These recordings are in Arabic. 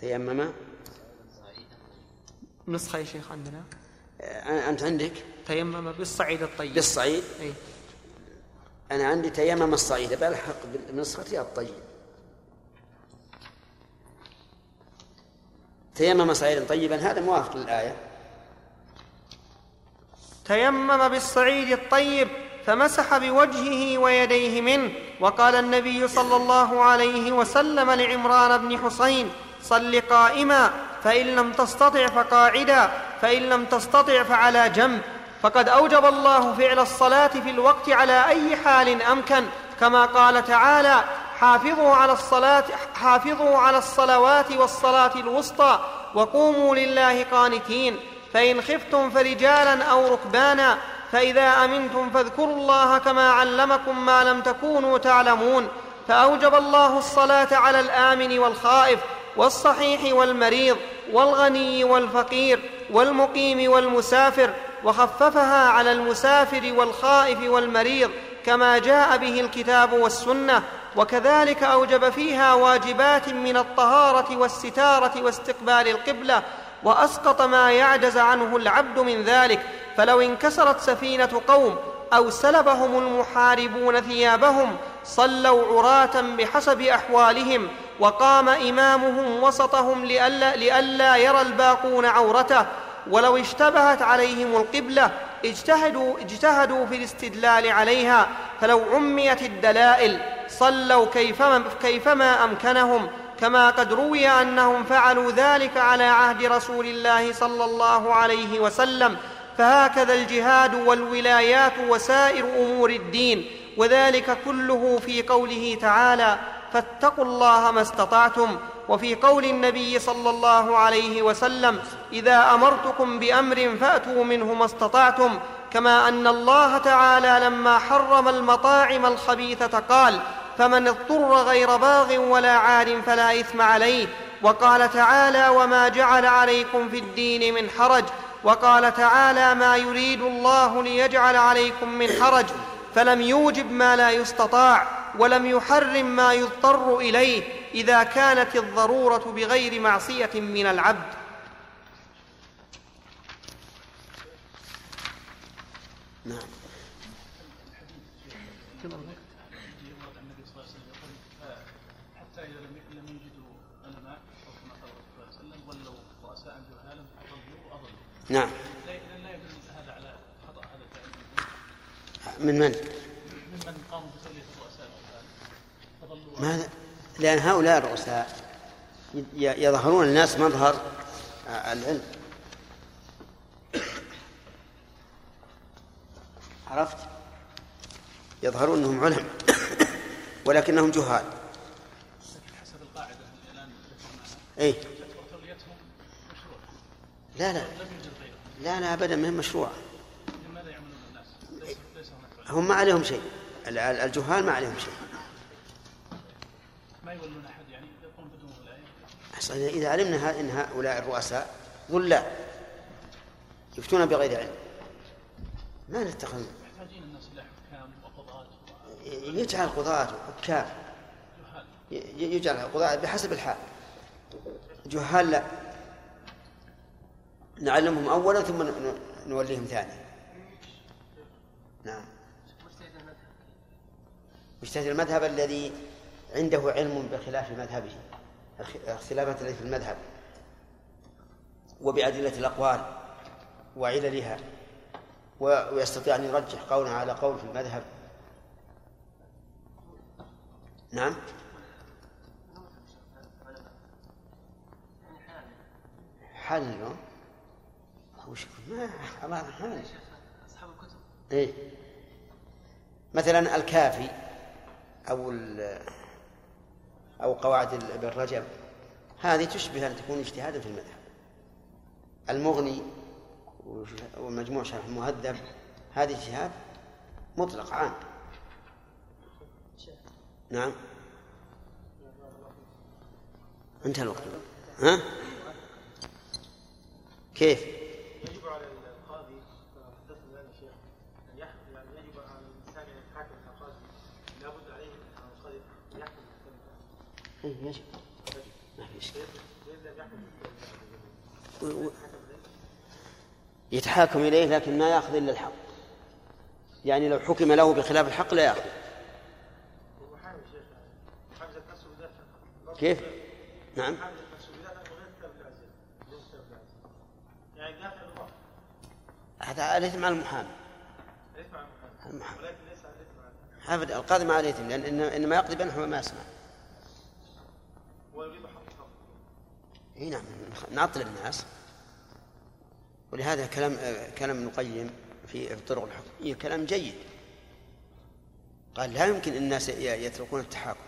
تيمم. نسخة يا شيخ عندنا. أنت عندك؟ تيمم بالصعيد الطيب. بالصعيد؟ أي. أنا عندي تيمم الصعيد بلحق بنسختي الطيب. تيمم صعيدا طيبا هذا موافق للآية. تيمم بالصعيد الطيب فمسح بوجهه ويديه منه. وقال النبي صلى الله عليه وسلم لعمران بن حسين صل قائما فإن لم تستطع فقاعدا فإن لم تستطع فعلى جنب. فقد أوجب الله فعل الصلاة في الوقت على أي حال أمكن. كما قال تعالى حافظوا على الصلاة حافظوا على الصلوات والصلاة الوسطى وقوموا لله قانتين. فإن خفتم فرجالا أو ركبانا فإذا أمنتم فاذكروا الله كما علمكم ما لم تكونوا تعلمون. فأوجب الله الصلاة على الآمن والخائف. والصحيح والمريض والغني والفقير والمقيم والمسافر وخففها على المسافر والخائف والمريض كما جاء به الكتاب والسنة وكذلك أوجب فيها واجبات من الطهارة والستارة واستقبال القبلة وأسقط ما يعجز عنه العبد من ذلك فلو انكسرت سفينة قوم أو سلبهم المحاربون ثيابهم صلوا عراة بحسب أحوالهم وقام إمامهم وسطهم لئلا, لئلا يرى الباقون عورته ولو اشتبهت عليهم القبلة اجتهدوا, اجتهدوا في الاستدلال عليها فلو عميت الدلائل صلوا كيفما, كيفما أمكنهم كما قد روي أنهم فعلوا ذلك على عهد رسول الله صلى الله عليه وسلم. فهكذا الجهاد والولايات وسائر أمور الدين وذلك كله في قوله تعالى فاتقوا الله ما استطعتم. وفي قول النبي صلى الله عليه وسلم إذا أمرتكم بأمر فأتوا منه ما استطعتم. كما أن الله تعالى لما حرم المطاعم الخبيثة قال فمن اضطر غير باغ ولا عاد فلا إثم عليه. وقال تعالى وما جعل عليكم في الدين من حرج. وقال تعالى ما يريد الله ليجعل عليكم من حرج. فلم يوجب ما لا يستطاع ولم يحرم ما يضطر إليه إذا كانت الضرورة بغير معصية من العبد. نعم. نعم. من من؟ ممن قاموا بتولية الرؤساء ماذا؟ لأن هؤلاء الرؤساء يظهرون الناس مظهر العلم عرفت؟ يظهرون أنهم علم ولكنهم جهال حسب القاعده الان اي لا لا لا لا ابدا ما هي مشروعه هم ما عليهم شيء. الجهال ما عليهم شيء. ما يولون أحد يعني يقوم بدون ولايه اذا علمنا إن هؤلاء الرؤساء ضلاء يفتون بغير علم. ما نتخذ. محتاجين الناس إلى حكام وقضاة يجعل قضاة وحكام يجعل قضاة بحسب الحال. جهال لا. نعلمهم اولا ثم نوليهم ثانيا نعم مجتهد المذهب الذي عنده علم بخلاف مذهبه اختلافات التي في المذهب وبأدلة الأقوال وعللها ويستطيع أن يرجح قولا على قول في المذهب. نعم. حال اليوم؟ وش ما الله حال أصحاب الكتب. إيه. مثلا الكافي أو أو قواعد ابن رجب. هذه تشبه أن تكون اجتهادا في المذهب. المغني ومجموع شرح المهذب هذه اجتهاد مطلق عام. نعم. انتهى الوقت. ها؟ كيف؟ يجب. ما في إشكال يتحاكم إليه لكن ما يأخذ إلا الحق. يعني لو حكم له بخلاف الحق لا يأخذ. كيف؟ نعم. هذا الاثم على المحامي. المحامي. ابدا القاضي ما عليه اثم لأن إنما يقضي بينهما ما يسمع. إي نعم نعطل الناس. ولهذا كلام كلام ابن القيم في الطرق الحكميه كلام جيد. قال لا يمكن الناس يتركون التحاكم.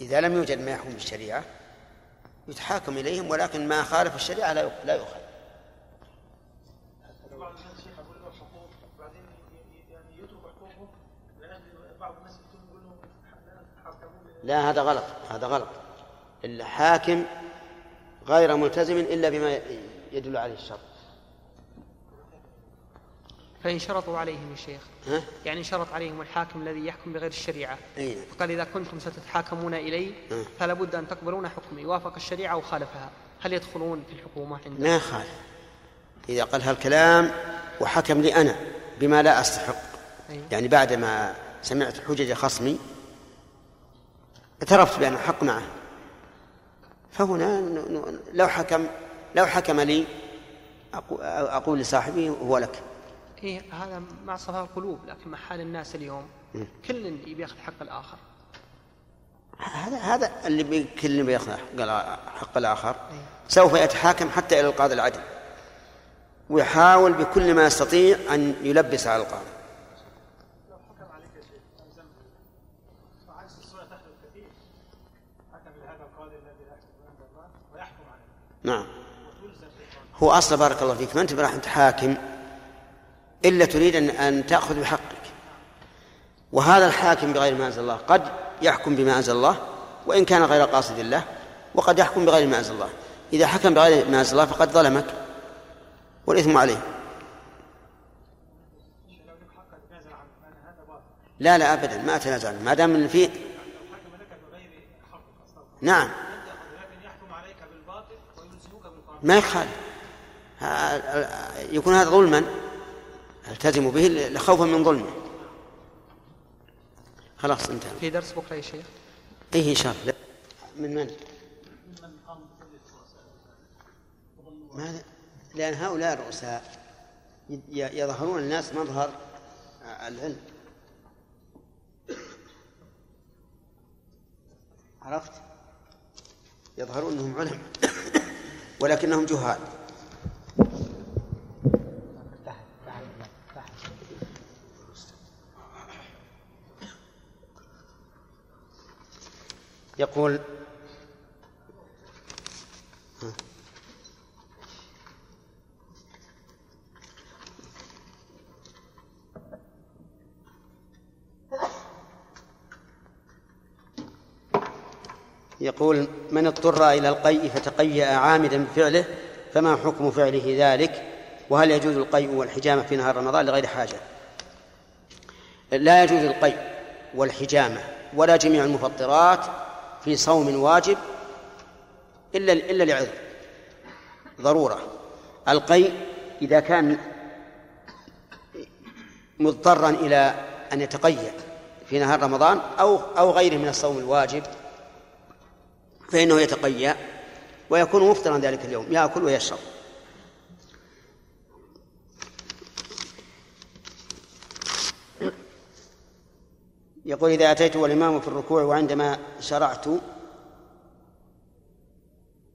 إذا لم يوجد ما يحكم بالشريعة يتحاكم إليهم ولكن ما خالف الشريعة لا لا يؤخذ. لا هذا غلط هذا غلط. الحاكم غير ملتزم إلا بما يدل عليه الشرط فإن شرطوا عليهم الشيخ ها؟ يعني شرط عليهم الحاكم الذي يحكم بغير الشريعة. فقال إذا كنتم ستتحاكمون إلي فلا بد أن تقبلون حكمي. وافق الشريعة وخالفها هل يدخلون في الحكومة عنده؟ ما يخالف إذا قال هالكلام وحكم لي أنا بما لا أستحق. أيه؟ يعني بعد ما سمعت حجج خصمي اعترفت بأن الحق معه. فهنا لو حكم لو حكم لي أقول لصاحبي هو لك. إيه هذا مع صفاء القلوب لكن مع حال الناس اليوم كل يبي ياخذ حق الآخر. هذا هذا اللي كل بيأخذ حق الآخر. إيه؟ سوف يتحاكم حتى إلى القاضي العدل. ويحاول بكل ما يستطيع أن يلبس على القاضي. نعم. هو أصلا بارك الله فيك. ما أنت راح تحاكم إلا تريد أن أن تأخذ بحقك. وهذا الحاكم بغير ما أنزل الله قد يحكم بما أنزل الله وإن كان غير قاصد الله وقد يحكم بغير ما أنزل الله. إذا حكم بغير ما أنزل الله فقد ظلمك والإثم عليه. لا لا أبدا ما أتنازع ما دام فيه نعم. ما يخالف. يكون هذا ظلما. التزموا به خوفا من ظلمه. خلاص انتهى. في درس بكرة يا شيخ؟ إيه إن شاء الله. من من؟ ماذا؟ لأن هؤلاء الرؤساء يظهرون الناس مظهر العلم. عرفت؟ يظهرون إنهم علم ولكنهم جهال. يقول يقول من اضطر إلى القيء فتقيأ عامدا بفعله فما حكم فعله ذلك؟ وهل يجوز القيء والحجامة في نهار رمضان لغير حاجة؟ لا يجوز القيء والحجامة ولا جميع المفطرات في صوم واجب إلا إلا لعذر. ضرورة. القيء إذا كان مضطرا إلى أن يتقيأ في نهار رمضان أو أو غيره من الصوم الواجب فإنه يتقيأ ويكون مفطرا ذلك اليوم يأكل ويشرب. يقول إذا أتيت والإمام في الركوع وعندما شرعت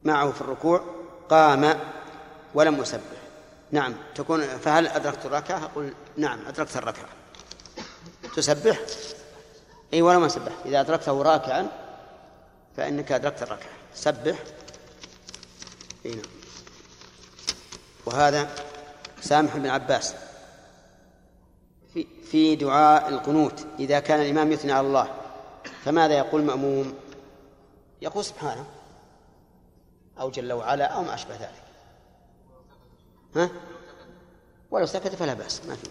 معه في الركوع قام ولم أسبح. نعم. تكون فهل أدركت الركعة؟ أقول نعم أدركت الركعة. تسبح؟ أي ولم أسبح. إذا أدركته راكعا فإنك أدركت الركعة سبح. أي نعم. وهذا سامح بن عباس. في في دعاء القنوت إذا كان الإمام يثني على الله فماذا يقول مأموم؟ يقول سبحانه. أو جل وعلا أو ما أشبه ذلك. ها؟ ولو سكت فلا بأس ما في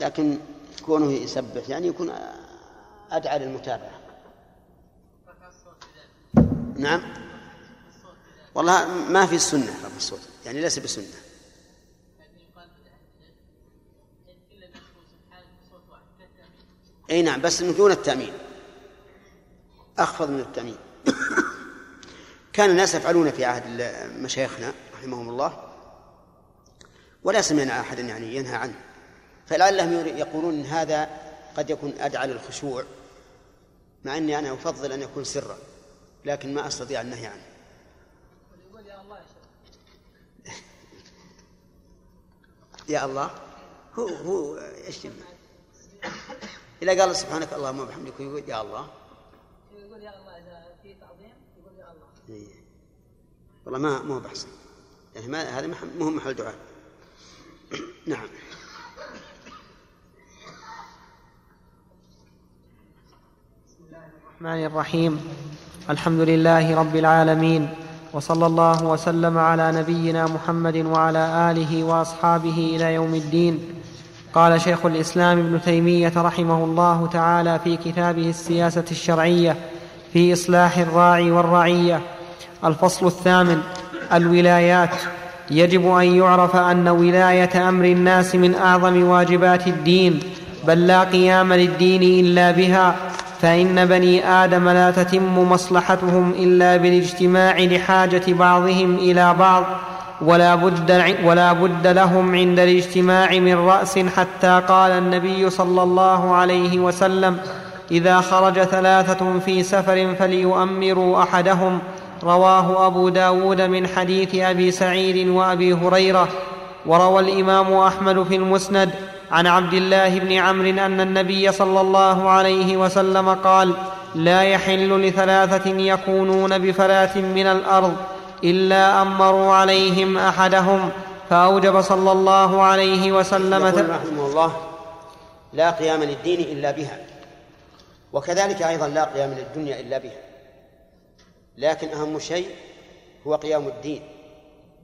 لكن كونه يسبح يعني يكون أدعى للمتابعة. نعم. والله ما في السنة رفع الصوت. يعني ليس بسنة. أي نعم بس دون التأمين. أخفض من التأمين. كان الناس يفعلون في عهد مشايخنا رحمهم الله ولا سمعنا أحدا يعني ينهى عنه. فلعلهم يقولون إن هذا قد يكون أدعى للخشوع. مع أني أنا أفضل أن يكون سرا لكن ما أستطيع النهي عنه. يا الله هو هو إيش إذا قال سبحانك اللهم وبحمدك يقول يا الله. يقول يا الله إذا في تعظيم يقول يا الله. إيه. والله ما ما هو بحسن. يعني ما هذا ما هو محل دعاء. نعم. الرحمن الرحيم. الحمد لله رب العالمين وصلى الله وسلم على نبينا محمد وعلى آله وأصحابه إلى يوم الدين. قال شيخ الإسلام ابن تيمية رحمه الله تعالى في كتابه السياسة الشرعية في إصلاح الراعي والرعية. الفصل الثامن الولايات. يجب أن يعرف أن ولاية أمر الناس من أعظم واجبات الدين بل لا قيام للدين إلا بها. فإن بني آدم لا تتم مصلحتهم إلا بالاجتماع لحاجة بعضهم إلى بعض ولا بد, ولا بد لهم عند الاجتماع من رأس حتى قال النبي صلى الله عليه وسلم إذا خرج ثلاثة في سفر فليؤمروا أحدهم. رواه أبو داود من حديث أبي سعيد وأبي هريرة وروى الإمام أحمد في المسند عن عبد الله بن عمرو أن النبي صلى الله عليه وسلم قال لا يحل لثلاثة يكونون بفلاة من الأرض إلا امروا عليهم أحدهم. فأوجب صلى الله عليه وسلم رحمه الله لا قيام للدين إلا بها. وكذلك أيضا لا قيام للدنيا إلا بها. لكن أهم شيء هو قيام الدين.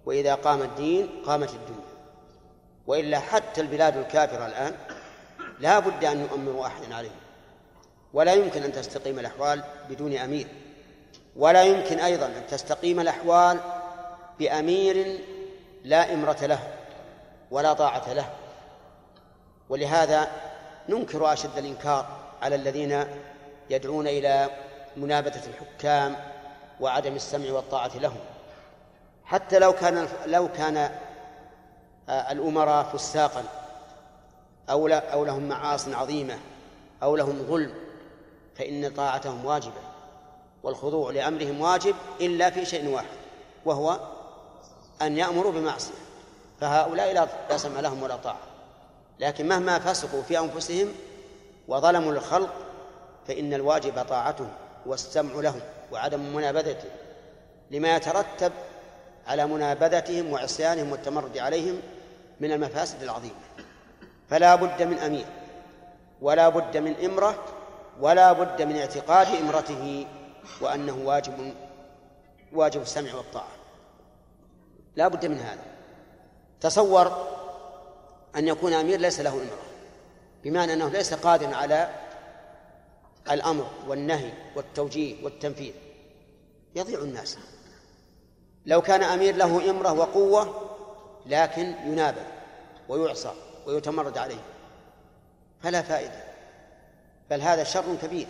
وإذا قام الدين قامت الدنيا وإلا حتى البلاد الكافرة الآن لا بد أن يؤمروا أحدا عليهم. ولا يمكن أن تستقيم الأحوال بدون أمير. ولا يمكن أيضا أن تستقيم الأحوال بأمير لا إمرة له ولا طاعة له. ولهذا ننكر أشد الإنكار على الذين يدعون إلى منابذة الحكام وعدم السمع والطاعة لهم. حتى لو كان لو كان الأمراء فساقا. أو, لا أو لهم معاص عظيمة. أو لهم ظلم. فإن طاعتهم واجبة. والخضوع لأمرهم واجب إلا في شيء واحد وهو أن يأمروا بمعصية. فهؤلاء لا سمع لهم ولا طاعة. لكن مهما فسقوا في أنفسهم وظلموا الخلق فإن الواجب طاعتهم والسمع لهم وعدم منابذتهم لما يترتب على منابذتهم وعصيانهم والتمرد عليهم من المفاسد العظيمة. فلا بد من أمير ولا بد من إمرة ولا بد من اعتقاد إمرته وأنه واجب واجب السمع والطاعة. لا بد من هذا. تصور أن يكون أمير ليس له إمرة بمعنى أنه ليس قادرا على الأمر والنهي والتوجيه والتنفيذ. يضيع الناس. لو كان أمير له إمرة وقوة لكن ينابذ ويعصى ويتمرد عليه. فلا فائدة. بل هذا شر كبير.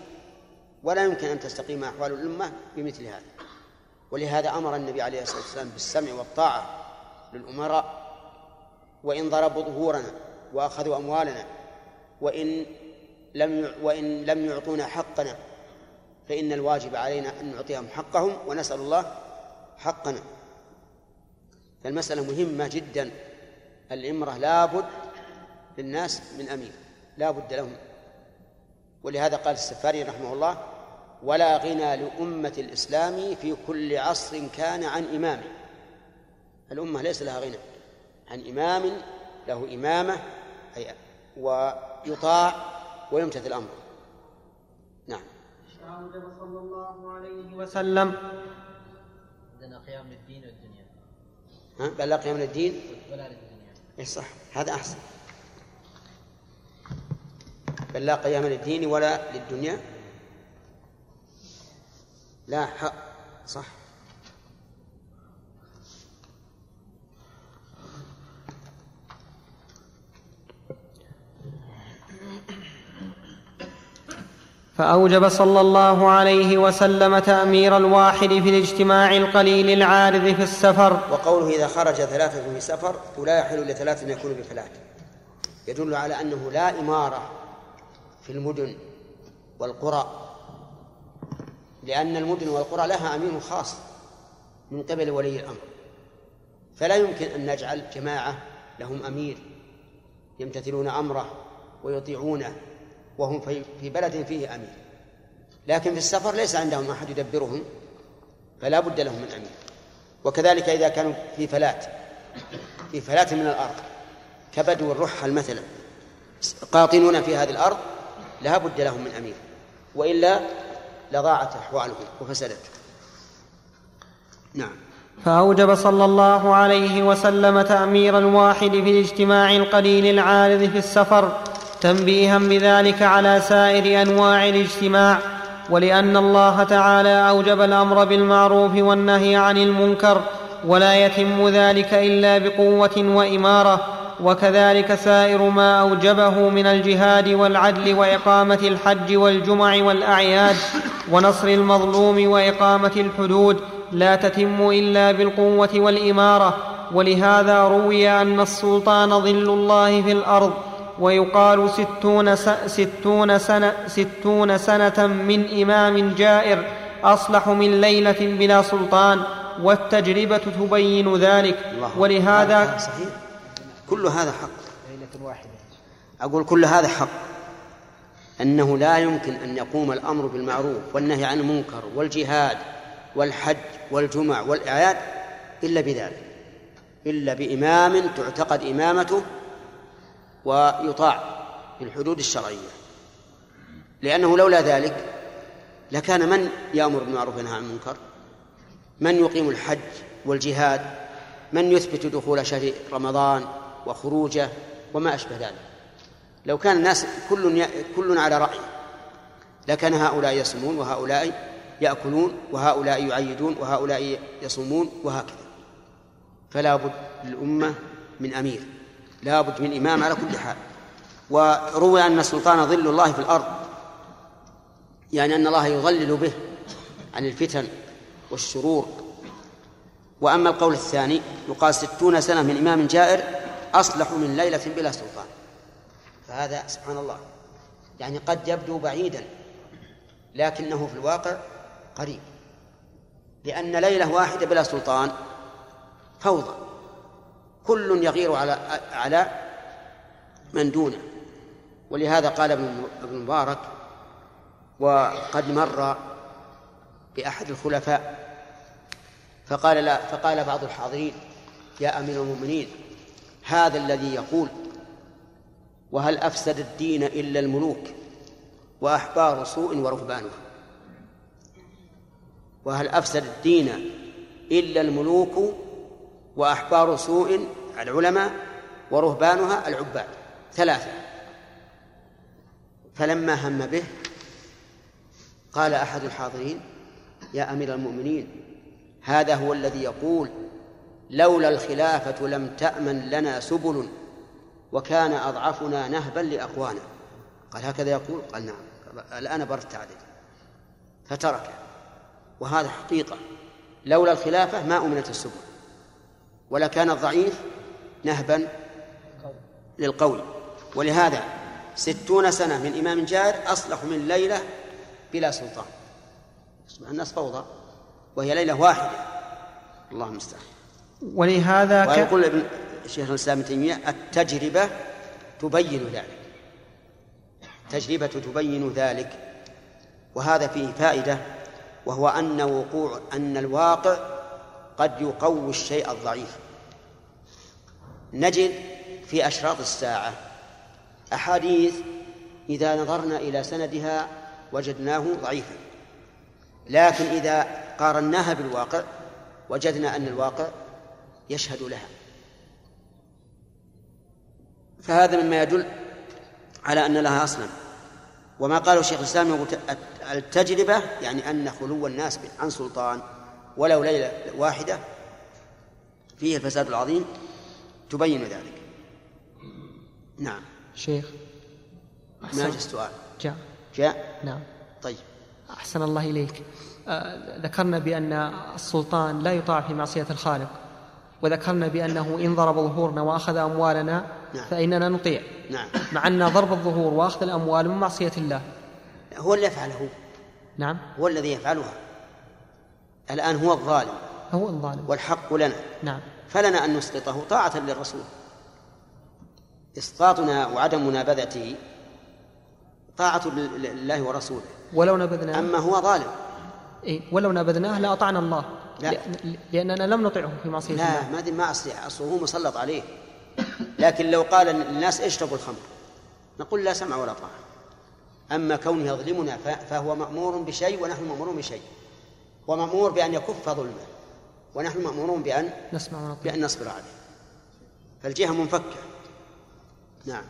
ولا يمكن أن تستقيم أحوال الأمة بمثل هذا. ولهذا أمر النبي عليه الصلاة والسلام بالسمع والطاعة للأمراء. وإن ضربوا ظهورنا وأخذوا أموالنا وإن لم وإن لم يعطونا حقنا فإن الواجب علينا أن نعطيهم حقهم ونسأل الله حقنا. فالمسألة مهمة جدا. الإمرة لابد للناس من أمير. لا بد لهم. ولهذا قال السفاري رحمه الله ولا غنى لأمة الإسلام في كل عصر كان عن إمامه الأمة ليس لها غنى. عن إمام له إمامة أي ويطاع ويمتثل أمره نعم. صلى الله عليه وسلم. عندنا قيام للدين والدنيا. ها؟ بل لا قيام للدين؟ ولا للدنيا. اي صح هذا أحسن. بل لا قيام للدين ولا للدنيا؟ لا حق صح. فأوجب صلى الله عليه وسلم تأمير الواحد في الاجتماع القليل العارض في السفر. وقوله إذا خرج ثلاثة في سفر ولا يحل لثلاثة أن يكونوا بفلات يدل على أنه لا إمارة في المدن والقرى لأن المدن والقرى لها أمير خاص من قبل ولي الأمر. فلا يمكن أن نجعل جماعة لهم أمير يمتثلون أمره ويطيعونه. وهم في بلد فيه أمير. لكن في السفر ليس عندهم أحد يدبرهم فلا بد لهم من أمير. وكذلك إذا كانوا في فلات في فلات من الأرض كبدو الرحل مثلا قاطنون في هذه الأرض لا بد لهم من أمير. وإلا لضاعت أحوالهم وفسدت. نعم. فأوجب صلى الله عليه وسلم تأمير الواحد في الاجتماع القليل العارض في السفر تنبيها بذلك على سائر أنواع الاجتماع ولأن الله تعالى أوجب الأمر بالمعروف والنهي عن المنكر ولا يتم ذلك إلا بقوة وإمارة وكذلك سائر ما أوجبه من الجهاد والعدل وإقامة الحج والجمع والأعياد ونصر المظلوم وإقامة الحدود لا تتم إلا بالقوة والإمارة ولهذا روي أن السلطان ظل الله في الأرض ويقال ستون, ستون, سنة ستون سنة من إمام جائر أصلح من ليلة بلا سلطان والتجربة تبين ذلك. ولهذا صحيح. كل هذا حق. ليلة واحدة. أقول كل هذا حق. أنه لا يمكن أن يقوم الأمر بالمعروف والنهي عن المنكر والجهاد والحج والجمع والأعياد إلا بذلك. إلا بإمام تعتقد إمامته ويطاع في الحدود الشرعية. لأنه لولا ذلك لكان من يأمر بالمعروف وينهى عن المنكر؟ من يقيم الحج والجهاد؟ من يثبت دخول شهر رمضان وخروجه؟ وما أشبه ذلك. لو كان الناس كل كل على رأيه لكان هؤلاء يصومون وهؤلاء يأكلون وهؤلاء يعيدون وهؤلاء يصومون وهكذا. فلا بد للأمة من أمير. لا بد من إمام على كل حال. وروي أن السلطان ظل الله في الأرض يعني أن الله يظلل به عن الفتن والشرور. وأما القول الثاني يقال ستون سنة من إمام جائر أصلح من ليلة بلا سلطان. فهذا سبحان الله. يعني قد يبدو بعيدا لكنه في الواقع قريب. لأن ليلة واحدة بلا سلطان فوضى. كل يغير على على من دونه. ولهذا قال ابن مبارك وقد مر بأحد الخلفاء فقال لا فقال بعض الحاضرين يا أمير المؤمنين هذا الذي يقول وهل أفسد الدين إلا الملوك وأحبار سوء ورهبانها وهل أفسد الدين إلا الملوك وأحبار سوء العلماء ورهبانها العباد. ثلاثة. فلما هم به قال أحد الحاضرين يا أمير المؤمنين هذا هو الذي يقول لولا الخلافة لم تأمن لنا سبل وكان أضعفنا نهبا لأقوانا قال هكذا يقول؟ قال نعم. الآن برت عليه فتركه. وهذا حقيقة. لولا الخلافة ما أمنت السبل. ولا كان الضعيف نهبا للقول. ولهذا ستون سنة من إمام جائر أصلح من ليلة بلا سلطان. الناس فوضى وهي ليلة واحدة. الله المستعان ولهذا ويقول ابن شيخ الإسلام ابن تيمية التجربة تبين ذلك. التجربه تبين ذلك. وهذا فيه فائدة وهو أن وقوع أن الواقع قد يقوي الشيء الضعيف. نجد في أشراط الساعة أحاديث إذا نظرنا إلى سندها وجدناه ضعيفا. لكن إذا قارناها بالواقع وجدنا أن الواقع يشهد لها. فهذا مما يدل على أن لها أصلا. وما قاله شيخ الإسلام التجربة يعني أن خلو الناس عن سلطان. ولو ليلة واحدة فيه الفساد العظيم تبين ذلك. نعم. شيخ ما جاء السؤال؟ جاء. جاء؟ نعم. طيب. أحسن الله إليك. آه ذكرنا بأن السلطان لا يطاع في معصية الخالق وذكرنا بأنه إن ضرب ظهورنا وأخذ أموالنا نعم. فإننا نطيع. نعم. مع أن ضرب الظهور وأخذ الأموال من معصية الله. هو اللي يفعله. نعم. هو الذي يفعلها. الآن هو الظالم. هو الظالم. والحق لنا. نعم. فلنا أن نسقطه طاعة للرسول. إسقاطنا وعدم منابذته طاعة لله ورسوله. ولو نبذناه. أما هو ظالم. إيه ولو نبذناه لأطعنا الله. لا. لأن- لأننا لم نطعه في معصية لا الله. ما دي ما أصلح. أصله هو مسلط عليه. لكن لو قال للناس اشربوا الخمر؟ نقول لا سمع ولا طاعة. أما كونه يظلمنا فهو مأمور بشيء ونحن مأمورون بشيء. ومأمور بأن يكف ظلمه. ونحن مأمورون بأن نسمع ونطيع بأن نصبر عليه. فالجهة منفكة. نعم.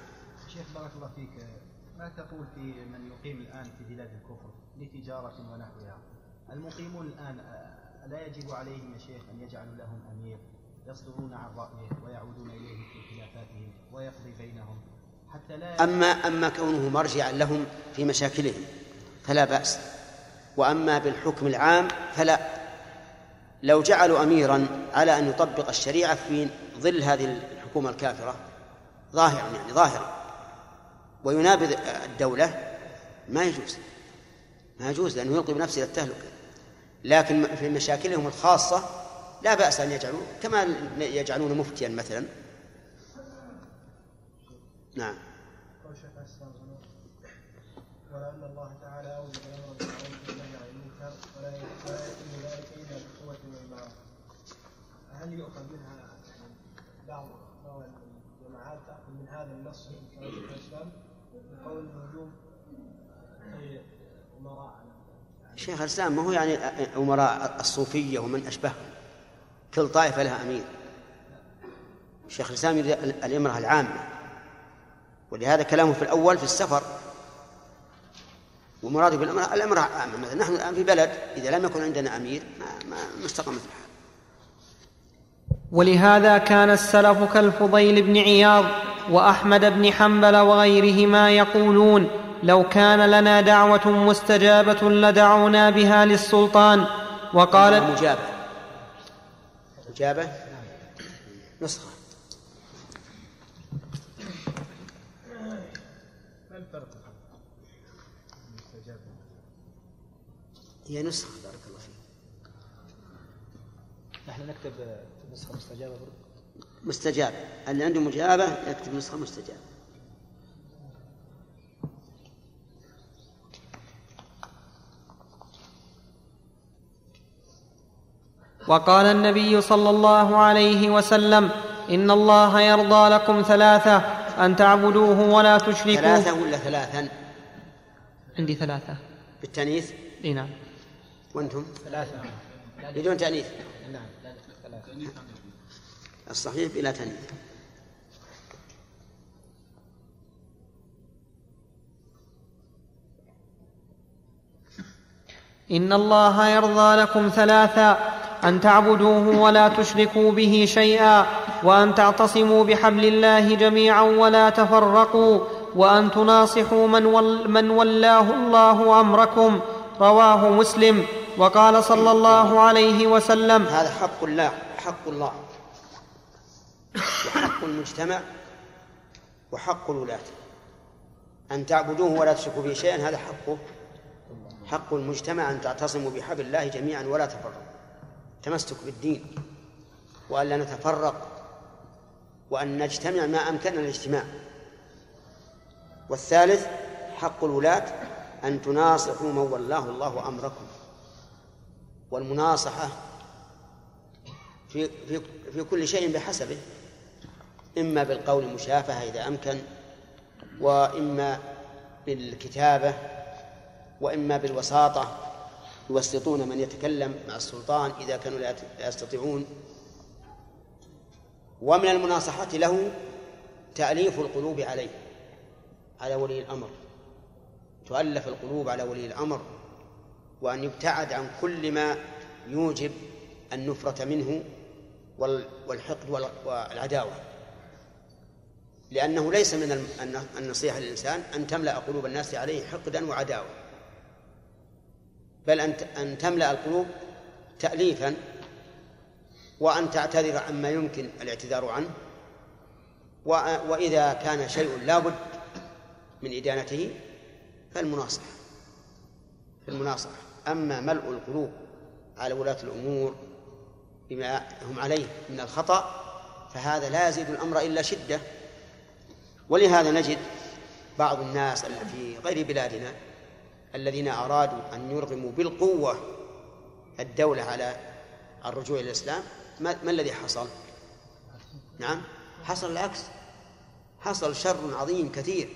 شيخ بارك الله فيك. ما تقول في من يقيم الآن في بلاد الكفر لتجارة ونحوها؟ المقيمون الآن آه، لا يجب عليهم يا شيخ أن يجعلوا لهم أمير يصدرون عن رأيه ويعودون إليه في خلافاتهم ويقضي بينهم. حتى لا أما أما كونه مرجعا لهم في مشاكلهم فلا بأس. وأما بالحكم العام فلا. لو جعلوا أميرا على أن يطبق الشريعة في ظل هذه الحكومة الكافرة ظاهرا يعني ظاهرا وينابذ الدولة ما يجوز. ما يجوز لأنه يلقي بنفسه إلى التهلكة. لكن في مشاكلهم الخاصة لا بأس أن يجعلوا كما يجعلون مفتيا مثلا. نعم قول شيخ الاسلام ولأن الله تعالى أوجب الأمر بالمعروف والنهي عن المنكر ولا ولا يتم ذلك إلا بالقوة والإمارة. هل يؤخذ منها بعض الجماعات تأخذ من هذا النص الإسلام الهجوم أي أمراء. شيخ الإسلام ما هو يعني أمراء الصوفية ومن أشبههم؟ كل طائفة لها أمير. شيخ الإسلام يريد الإمرة العامة ولهذا كلامه في الأول في السفر. ومراده بالامره الامره عامة. مثلا نحن الآن في بلد إذا لم يكن عندنا أمير ما ما ما استقامت الحال. ولهذا كان السلف كالفضيل بن عياض وأحمد بن حنبل وغيرهما يقولون لو كان لنا دعوة مستجابة لدعونا بها للسلطان. وقالت مجابة. مجابة؟ نسخة. الفرق المستجاب هي نسخة بارك الله فيك. نحن نكتب نسخة مستجابة برضه مستجابه اللي عنده مجابة يكتب نسخة مستجابة. وقال النبي صلى الله عليه وسلم إن الله يرضى لكم ثلاثة أن تعبدوه ولا تشركوا ثلاثة ولا ثلاثا؟ عندي ثلاثة. بالتأنيث؟ إي نعم. وأنتم؟ ثلاثة. بدون تأنيث. نعم. ثلاثة. الصحيح بلا تانيث إن الله يرضى لكم ثلاثا أن تعبدوه ولا تشركوا به شيئا وأن تعتصموا بحبل الله جميعا ولا تفرقوا وأن تناصحوا من, ول من ولاه الله أمركم. رواه مسلم وقال صلى الله عليه وسلم هذا حق الله حق الله. وحق المجتمع وحق الولاة. أن تعبدوه ولا تشركوا به شيئا هذا حقه حق المجتمع أن تعتصموا بحبل الله جميعا ولا تفرقوا. تمسك بالدين وأن لا نتفرق وأن نجتمع ما أمكننا الاجتماع. والثالث حق الولاة أن تناصحوا من ولاه الله أمركم. والمناصحة في في في كل شيء بحسبه. إما بالقول مشافهة إذا أمكن وإما بالكتابة وإما بالوساطة يوسطون من يتكلم مع السلطان إذا كانوا لا يستطيعون. ومن المناصحة له تأليف القلوب عليه على ولي الأمر. تؤلف القلوب على ولي الأمر وأن يبتعد عن كل ما يوجب النفرة منه والحقد والعداوة. لأنه ليس من النصيحة للإنسان أن تملأ قلوب الناس عليه حقدا وعداوة بل أن تملأ القلوب تأليفا وأن تعتذر عما يمكن الاعتذار عنه وإذا كان شيء لابد من إدانته فالمناصحة في المناصحة أما ملء القلوب على ولاة الأمور بما هم عليه من الخطأ فهذا لا يزيد الأمر إلا شدة. ولهذا نجد بعض الناس في غير بلادنا الذين أرادوا أن يرغموا بالقوة الدولة على الرجوع إلى الإسلام ما, الذي حصل؟ نعم حصل العكس. حصل شر عظيم كثير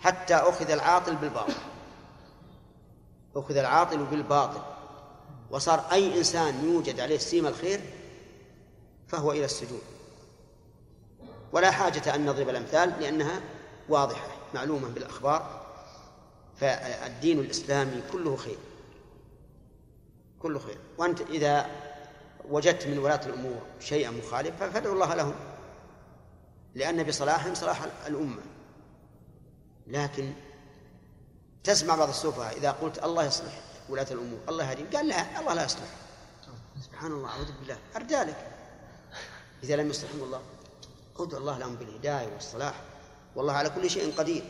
حتى أخذ العاطل بالباطل. أخذ العاطل بالباطل. وصار أي إنسان يوجد عليه سيم الخير فهو إلى السجود ولا حاجة أن نضرب الأمثال لأنها واضحة معلومة بالأخبار فالدين الإسلامي كله خير. كله خير. وأنت إذا وجدت من ولاة الأمور شيئا مخالفا فادعو الله لهم. لأن بصلاحهم صلاح الأمة. لكن تسمع بعض السفهاء إذا قلت الله يصلح ولاة الأمور الله يهديهم قال لا الله لا يصلح. سبحان الله أعوذ بالله. أردالك إذا لم يصلحهم الله. ادعو الله لهم بالهداية والصلاح. والله على كل شيء قدير.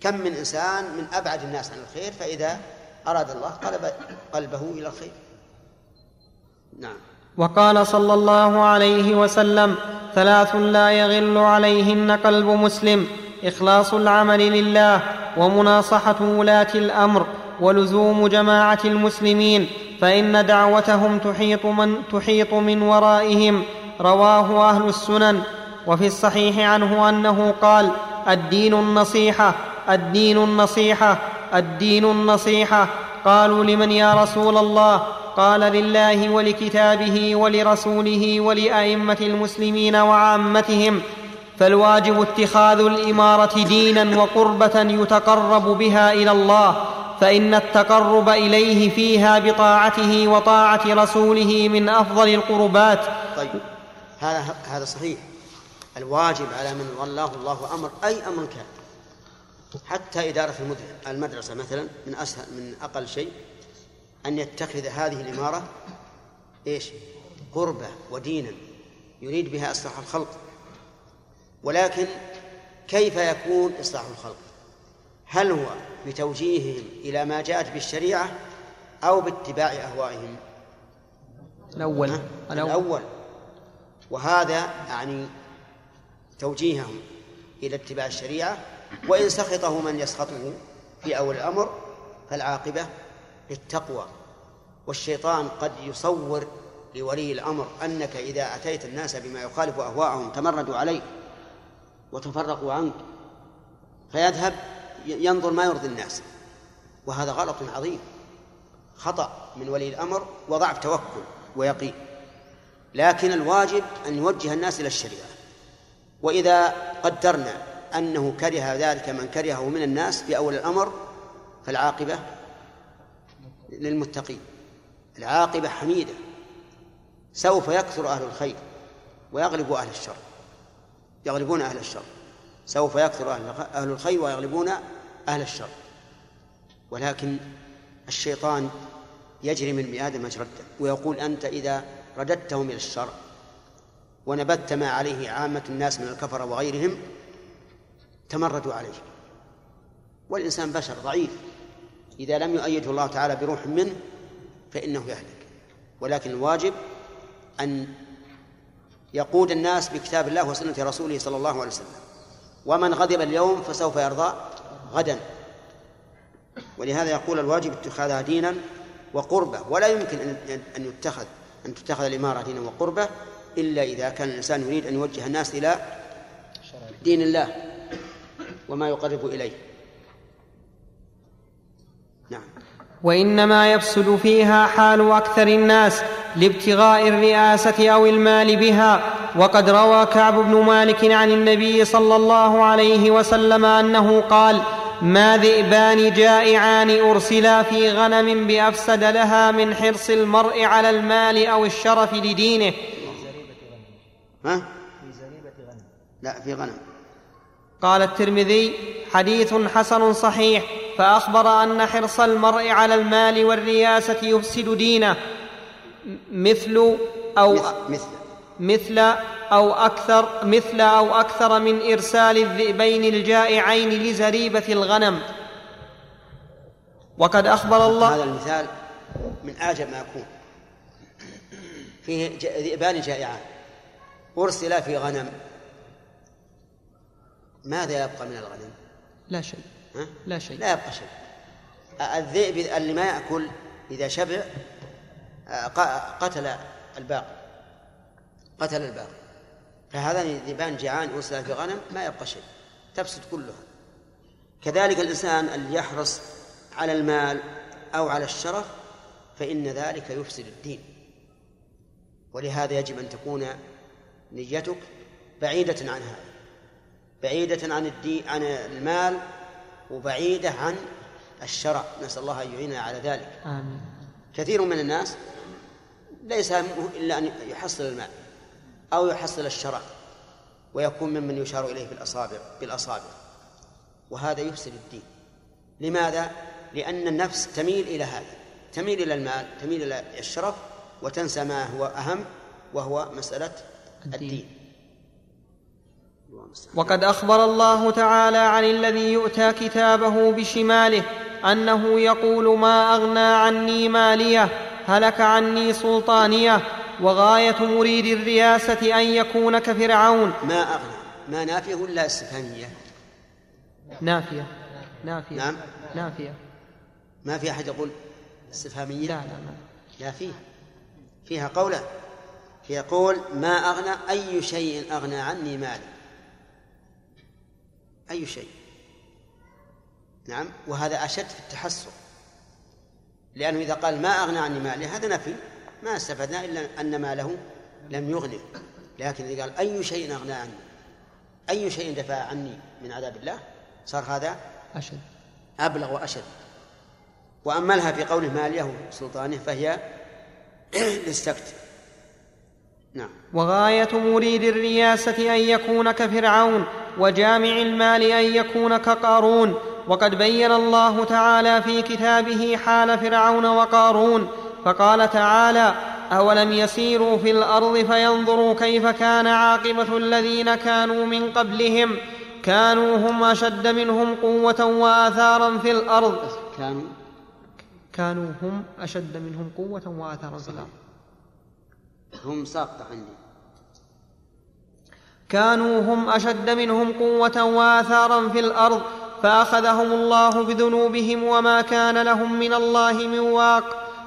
كم من إنسان من أبعد الناس عن الخير فإذا أراد الله قلب قلبه إلى الخير. نعم. وقال صلى الله عليه وسلم ثلاث لا يغل عليهن قلب مسلم. إخلاص العمل لله ومناصحة ولاة الأمر ولزوم جماعة المسلمين فإن دعوتهم تحيط من, تحيط من ورائهم. رواه أهل السنن. وفي الصحيح عنه أنه قال الدين النصيحة الدين النصيحة الدين النصيحة. قالوا لمن يا رسول الله؟ قال لله ولكتابه ولرسوله ولأئمة المسلمين وعامتهم. فالواجب اتخاذ الإمارة دينا وقربة يتقرب بها إلى الله فإن التقرب إليه فيها بطاعته وطاعة رسوله من أفضل القربات. طيب هذا هذا صحيح. الواجب على من ولاه الله أمر أي أمر كان. حتى إدارة المدرسة مثلا من أسهل من أقل شيء أن يتخذ هذه الإمارة إيش؟ قربة ودينا يريد بها إصلاح الخلق. ولكن كيف يكون إصلاح الخلق؟ هل هو بتوجيههم إلى ما جاءت بالشريعة أو باتباع أهوائهم؟ الأول. الأول, الأول. وهذا يعني توجيههم إلى اتباع الشريعة وإن سخطه من يسخطه في أول الأمر فالعاقبة للتقوى. والشيطان قد يصور لولي الأمر أنك إذا أتيت الناس بما يخالف أهواءهم تمردوا عليك وتفرقوا عنك فيذهب ينظر ما يرضي الناس. وهذا غلط عظيم. خطأ من ولي الأمر وضعف توكل ويقين. لكن الواجب أن يوجه الناس إلى الشريعة. وإذا قدرنا أنه كره ذلك من كرهه من الناس في أول الأمر فالعاقبة للمتقين. العاقبة حميدة. سوف يكثر أهل الخير ويغلب أهل الشر. يغلبون أهل الشر. سوف يكثر أهل الخير ويغلبون أهل الشر. ولكن الشيطان يجري من مئات مجرى ويقول أنت إذا رددتهم إلى الشر ونبذت ما عليه عامة الناس من الكفرة وغيرهم تمردوا عليه. والإنسان بشر ضعيف. إذا لم يؤيده الله تعالى بروح منه فإنه يهلك. ولكن الواجب أن يقود الناس بكتاب الله وسنة رسوله صلى الله عليه وسلم. ومن غضب اليوم فسوف يرضى غدا. ولهذا يقول الواجب اتخاذها دينا وقربة. ولا يمكن أن يتخذ أن تتخذ الإمارة دينا وقربة. إلا إذا كان الإنسان يريد أن يوجه الناس إلى دين الله وما يقرب إليه. نعم. وإنما يفسد فيها حال أكثر الناس لابتغاء الرئاسة أو المال بها. وقد روى كعب بن مالك عن النبي صلى الله عليه وسلم أنه قال ما ذئبان جائعان أرسلا في غنم بأفسد لها من حرص المرء على المال أو الشرف لدينه. ها؟ في زريبة غنم. لا في غنم. قال الترمذي حديث حسن صحيح فأخبر أن حرص المرء على المال والرياسة يفسد دينه مثل أو مثل مثل. أو أكثر مثل أو أكثر من إرسال الذئبين الجائعين لزريبة الغنم. وقد أخبر الله هذا المثال من أعجب ما يكون فيه ذئبان جائعان. أرسل في غنم. ماذا يبقى من الغنم؟ لا شيء. ها؟ لا شيء. لا يبقى شيء. الذئب اللي ما يأكل إذا شبع قتل الباقي. قتل الباقي. فهذان الذئبان جيعان أرسل في غنم ما يبقى شيء. تفسد كلها. كذلك الإنسان اللي يحرص على المال أو على الشرف فإن ذلك يفسد الدين. ولهذا يجب أن تكون نيتك بعيدة عن هذا بعيدة عن الدين عن المال وبعيدة عن الشرع نسأل الله أن يعيننا على ذلك آمين. كثير من الناس ليس إلا أن يحصل المال أو يحصل الشرع ويكون ممن يشار إليه بالأصابع بالأصابع وهذا يفسد الدين لماذا؟ لأن النفس تميل إلى هذا تميل إلى المال تميل إلى الشرف وتنسى ما هو أهم وهو مسألة الدين. وقد أخبر الله تعالى عن الذي يؤتى كتابه بشماله أنه يقول ما أغنى عني ماليه هلك عني سلطانيه وغاية مريد الرياسة أن يكون كفرعون. ما أغنى ما نافيه ولا استفهاميه نافية نافية نعم. نافية. ما في أحد يقول استفهاميه لا لا ما لا فيه فيها قولا. فيقول ما أغنى أي شيء أغنى عني مالي؟ أي شيء. نعم وهذا أشد في التحسر لأنه إذا قال ما أغنى عني مالي هذا نفي. ما استفدنا إلا أن ماله لم يغني. لكن إذا قال أي شيء أغنى عني؟ أي شيء دفع عني من عذاب الله؟ صار هذا أشد. أبلغ وأشد. وأملها في قوله ماليه سلطانه فهي للسكت. نعم. وغاية مريد الرياسة أن يكون كفرعون وجامع المال أن يكون كقارون. وقد بين الله تعالى في كتابه حال فرعون وقارون فقال تعالى أولم يسيروا في الأرض فينظروا كيف كان عاقبة الذين كانوا من قبلهم؟ كانوا هم أشد منهم قوة وآثارا في الأرض. كانوا. كانوا هم أشد منهم قوة وآثارا في الأرض. هم ساقطه عندي. كانوا هم أشد منهم قوة وآثارا في الأرض فأخذهم الله بذنوبهم وما كان لهم من الله من واق.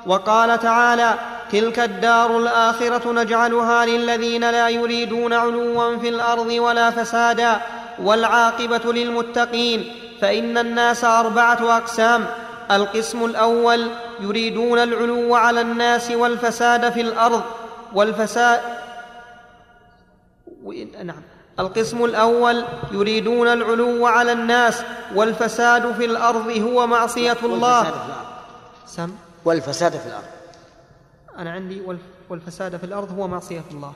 وقال تعالى تلك الدار الآخرة نجعلها للذين لا يريدون علوا في الأرض ولا فسادا والعاقبة للمتقين. فإن الناس أربعة أقسام القسم الأول يريدون العلو على الناس والفساد في الأرض. والفساد. نعم. القسم الأول يريدون العلو على الناس والفساد في الأرض هو معصية الله. سم. والفساد في الأرض. أنا عندي والفساد في الأرض هو معصية الله.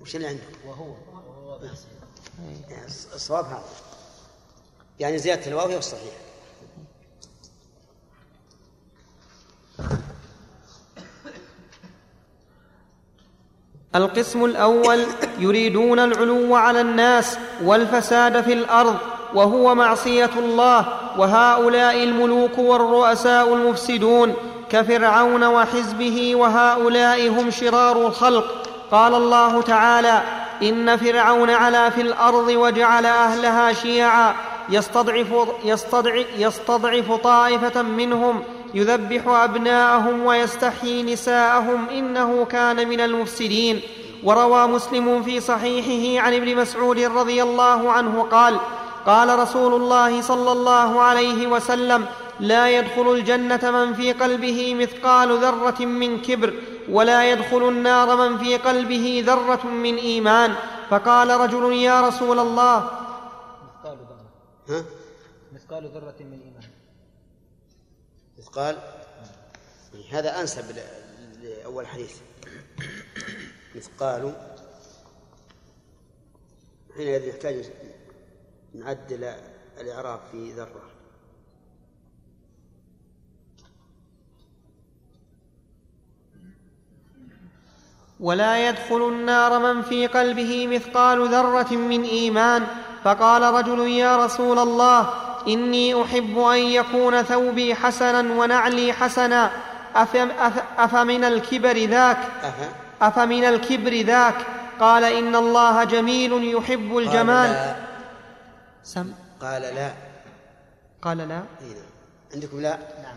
وش اللي عندك؟ وهو. الصواب هذا. يعني زيادة الواو هي الصحيح. القسم الأول يريدون العلو على الناس والفساد في الأرض وهو معصية الله وهؤلاء الملوك والرؤساء المفسدون كفرعون وحزبه وهؤلاء هم شرار الخلق. قال الله تعالى إن فرعون علا في الأرض وجعل أهلها شيعا يستضعف, يستضعف, يستضعف طائفة منهم يذبح أبناءهم ويستحيي نساءهم إنه كان من المفسدين. وروى مسلم في صحيحه عن ابن مسعود رضي الله عنه قال قال رسول الله صلى الله عليه وسلم لا يدخل الجنة من في قلبه مثقال ذرة من كبر ولا يدخل النار من في قلبه ذرة من إيمان. فقال رجل يا رسول الله؟ مثقال ذرة. من إيمان مثقال هذا أنسب لأول حديث. مثقال حينئذ يحتاج نعدل الإعراب في ذرة. ولا يدخل النار من في قلبه مثقال ذرة من إيمان. فقال رجل يا رسول الله إني أحب أن يكون ثوبي حسنا ونعلي حسنا. افمن الكبر ذاك؟ افمن الكبر ذاك؟ قال إن الله جميل يحب الجمال. قال لا. سم. قال لا. قال لا. نعم. عندكم لا؟ نعم.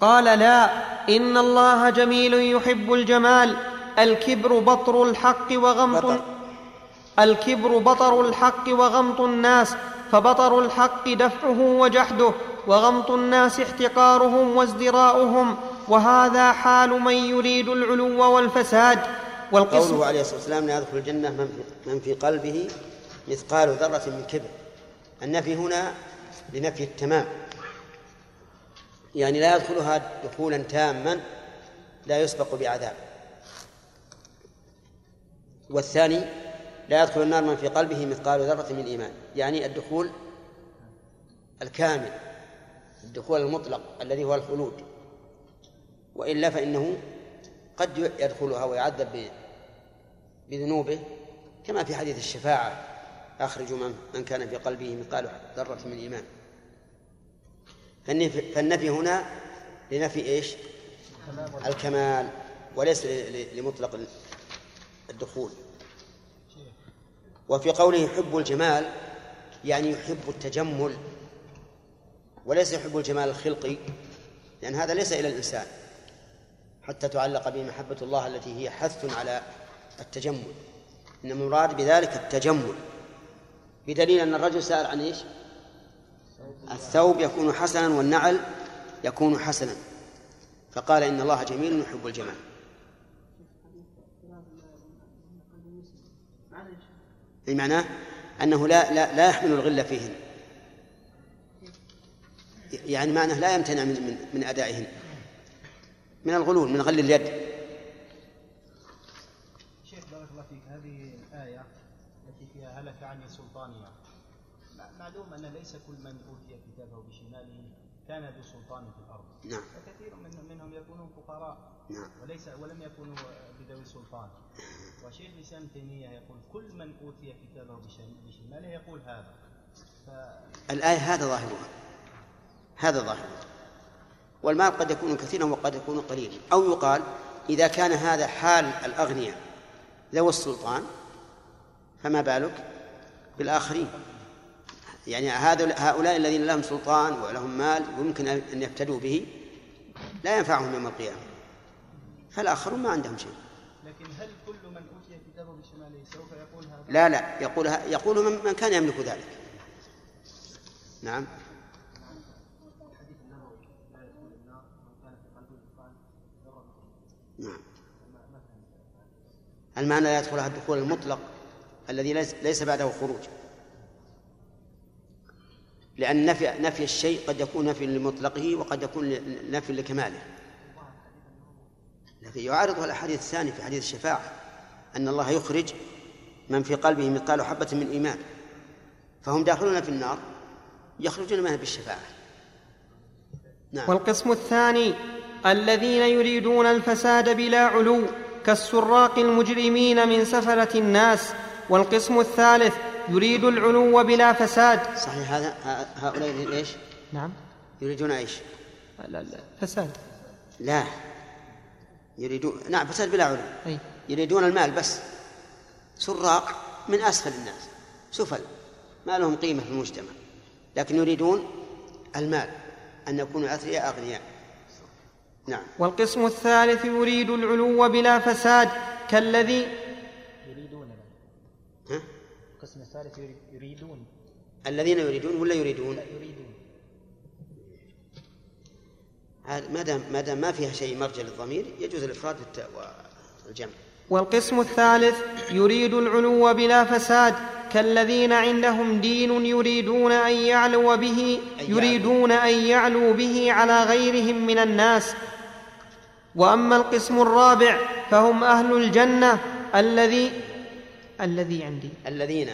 قال لا. إن الله جميل يحب الجمال. الكبر بطر الحق وغمط بطر. الكبر بطر الحق وغمط الناس فبطر الحق دفعه وجحده وغمط الناس احتقارهم وازدراؤهم وهذا حال من يريد العلو والفساد. قوله عليه الصلاة والسلام لا يدخل الجنة من في قلبه مثقال ذرة من كبر. النفي هنا لنفي التمام. يعني لا يدخلها دخولا تاما لا يسبق بعذاب. والثاني لا يدخل النار من في قلبه مثقال ذرة من إيمان. يعني الدخول الكامل الدخول المطلق الذي هو الخلود. وإلا فإنه قد يدخلها ويعذب بذنوبه كما في حديث الشفاعة أخرجوا من كان في قلبه مثقال ذرة من إيمان. فالنفي هنا لنفي إيش؟ الكمال وليس لمطلق الدخول. وفي قوله يحب الجمال يعني يحب التجمل وليس يحب الجمال الخلقي لأن هذا ليس إلى الإنسان حتى تعلق به محبة الله التي هي حث على التجمل. إنما المراد بذلك التجمل. بدليل أن الرجل سأل عن إيش؟ الثوب يكون حسنا والنعل يكون حسنا. فقال إن الله جميل يحب الجمال. معناه أنه لا لا لا يحمل الغل فيهن. يعني معناه لا يمتنع من من, من أدائهن. من الغلول من غل اليد. شيخ بارك الله فيك. هذه الآية التي فيها هلك عني سلطانها. معلوم أن ليس كل من أوتي كتابه بشماله كان ذو سلطان في الأرض. نعم. فكثير من منهم يكونون فقراء. نعم. وليس ولم يكونوا بذوي سلطان. وشيخ الإسلام تيمية يقول كل من أوتي كتابه بشماله يقول هذا. ف... الآية هذا ظاهرها. هذا ظاهرها. والمال قد يكون كثيرا وقد يكون قليلا. أو يقال إذا كان هذا حال الأغنياء ذوي السلطان فما بالك؟ بالآخرين. يعني هؤلاء الذين لهم سلطان ولهم مال ويمكن أن يفتدوا به لا ينفعهم يوم القيامة. فالآخرون ما عندهم شيء. لكن هل كل من أوتي كتابه بشماله سوف يقول هذا؟ لا لا يقول يقول من, من كان يملك ذلك. نعم. نعم. المعنى لا يدخلها الدخول المطلق الذي ليس بعده خروج. لأن نفي نفي الشيء قد يكون نفي لمطلقه وقد يكون نفي لكماله. لكن يعارضه الأحاديث الثانية في حديث الشفاعة أن الله يخرج من في قلبه مثقال حبة من إيمان. فهم داخلون في النار يخرجون منها بالشفاعة. نعم. والقسم الثاني الذين يريدون الفساد بلا علو كالسراق المجرمين من سفلة الناس. والقسم الثالث يريد العلو بلا فساد. صحيح هذا هؤلاء إيش؟ نعم. يريدون إيش؟ لا لا فساد. لا. يريدون نعم فساد بلا علو أي. يريدون المال بس. سراق من اسفل الناس. سفل ما لهم قيمة في المجتمع لكن يريدون المال أن يكونوا أثرياء أغنياء. نعم. والقسم الثالث يريد العلو بلا فساد كالذي القسم الثالث يريدون. الذين يريدون ولا يريدون؟ لا يريدون. ما دام ما دام ما فيها شيء مرجع للضمير يجوز الإفراد والجمع. والقسم الثالث يريد العلو بلا فساد كالذين عندهم دين يريدون أن يعلو به يريدون أن يعلوا به على غيرهم من الناس. وأما القسم الرابع فهم أهل الجنة الذي الذي عندي. الذين.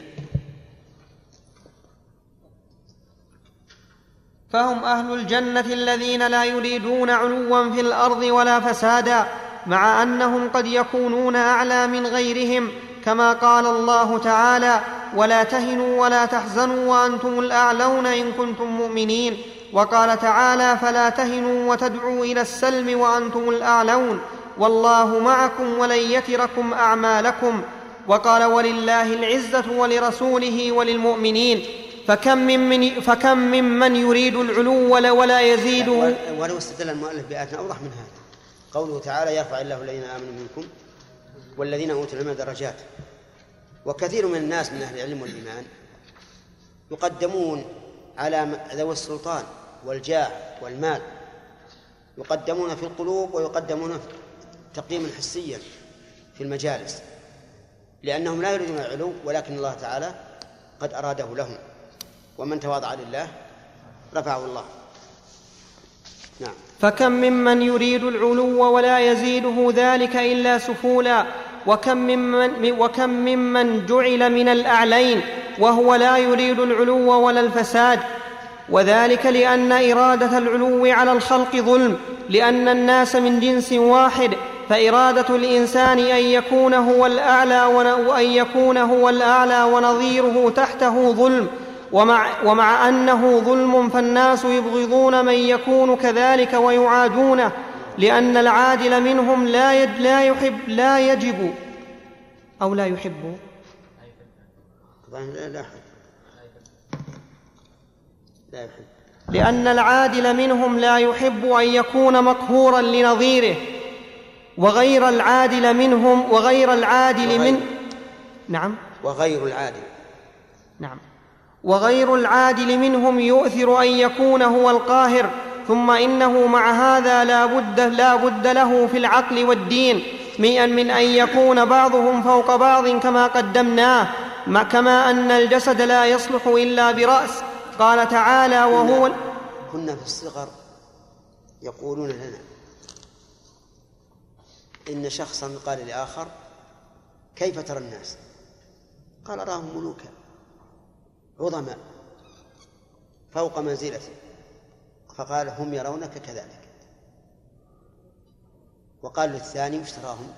فهم أهل الجنة الذين لا يريدون علوا في الأرض ولا فسادا مع أنهم قد يكونون أعلى من غيرهم كما قال الله تعالى ولا تهنوا ولا تحزنوا وأنتم الأعلون إن كنتم مؤمنين وقال تعالى فلا تهنوا وتدعوا إلى السلم وأنتم الأعلون والله معكم ولن يتركم أعمالكم وقال ولله العزة ولرسوله وللمؤمنين فكم من فكم ممن يريد العلو ولا, يزيده ولو استدل المؤلف بآيات أوضح من هذا. قوله تعالى يرفع الله الذين آمنوا منكم والذين أوتوا العلم درجات. وكثير من الناس من أهل العلم والإيمان يقدمون على ذوي السلطان والجاه والمال. يقدمون في القلوب ويقدمون تقديما حسيا في المجالس. لأنهم لا يريدون العلو ولكن الله تعالى قد أراده لهم. ومن تواضع لله رفعه الله. نعم. فكم ممن يريد العلو ولا يزيده ذلك إلا سفولا وكم ممن, وكم ممن جعل من الأعلين وهو لا يريد العلو ولا الفساد. وذلك لأن إرادة العلو على الخلق ظلم لأن الناس من جنس واحد فإرادة الإنسان أن يكون هو الأعلى وان يكون هو الأعلى ونظيره تحته ظلم. ومع, ومع أنه ظلم فالناس يبغضون من يكون كذلك ويعادونه لأن العادل منهم لا, يد لا يحب لا يجب أو لا يحب. لا يحب. لأن العادل منهم لا يحب أن يكون مقهورا لنظيره وغير العادل منهم وغير العادل من نعم. وغير العادل. نعم. وغير العادل منهم يؤثر أن يكون هو القاهر ثم إنه مع هذا لا بد, لا بد له في العقل والدين من أن يكون بعضهم فوق بعض كما قدمناه كما أن الجسد لا يصلح إلا برأس. قال تعالى وهو كنا في الصغر يقولون لنا إن شخصا قال لآخر كيف ترى الناس؟ قال أراهم ملوكا. عظماء فوق منزلته فقال هم يرونك كذلك. وقال للثاني وش تراهم؟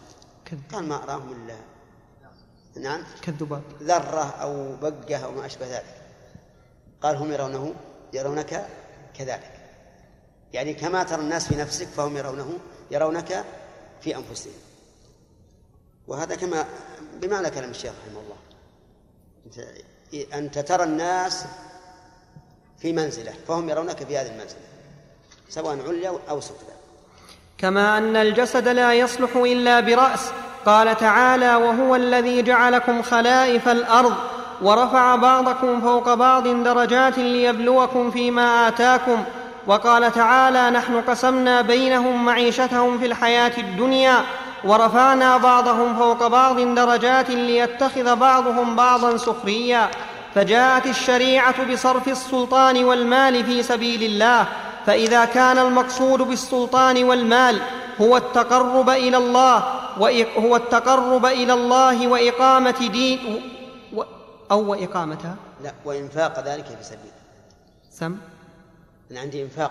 قال ما أراهم إلا نعم. كالذباب ذرة أو بقة أو ما أشبه ذلك. قال هم يرونه يرونك كذلك. يعني كما ترى الناس في نفسك فهم يرونه يرونك في أنفسهم. وهذا كما بمعنى كلام الشيخ رحمه الله. أنت ترى الناس في منزلة فهم يرونك في هذه المنزلة سواء عليا أو سفلى كما أن الجسد لا يصلح إلا برأس. قال تعالى وهو الذي جعلكم خلائف الأرض ورفع بعضكم فوق بعض درجات ليبلوكم فيما آتاكم. وقال تعالى نحن قسمنا بينهم معيشتهم في الحياة الدنيا ورفعنا بعضهم فوق بعض درجات ليتخذ بعضهم بعضا سخريا. فجاءت الشريعة بصرف السلطان والمال في سبيل الله. فإذا كان المقصود بالسلطان والمال هو التقرب إلى الله هو التقرب إلى الله وإقامة دين أو واقامتها لا وإنفاق ذلك في سبيله سم؟ أنا عندي إنفاق.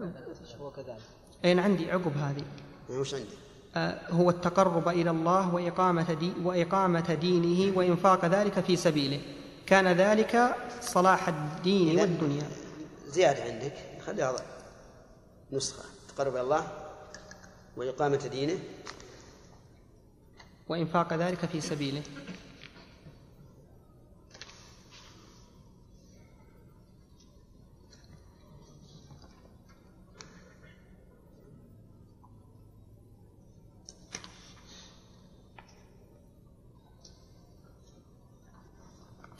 نعم هو كذلك. اين عندي عقب هذه. وش عندي. هو التقرب إلى الله وإقامة, دي وإقامة دينه وإنفاق ذلك في سبيله. كان ذلك صلاح الدين والدنيا. زيادة عندك. خليها نسخة. تقرب إلى الله وإقامة دينه. وإنفاق ذلك في سبيله.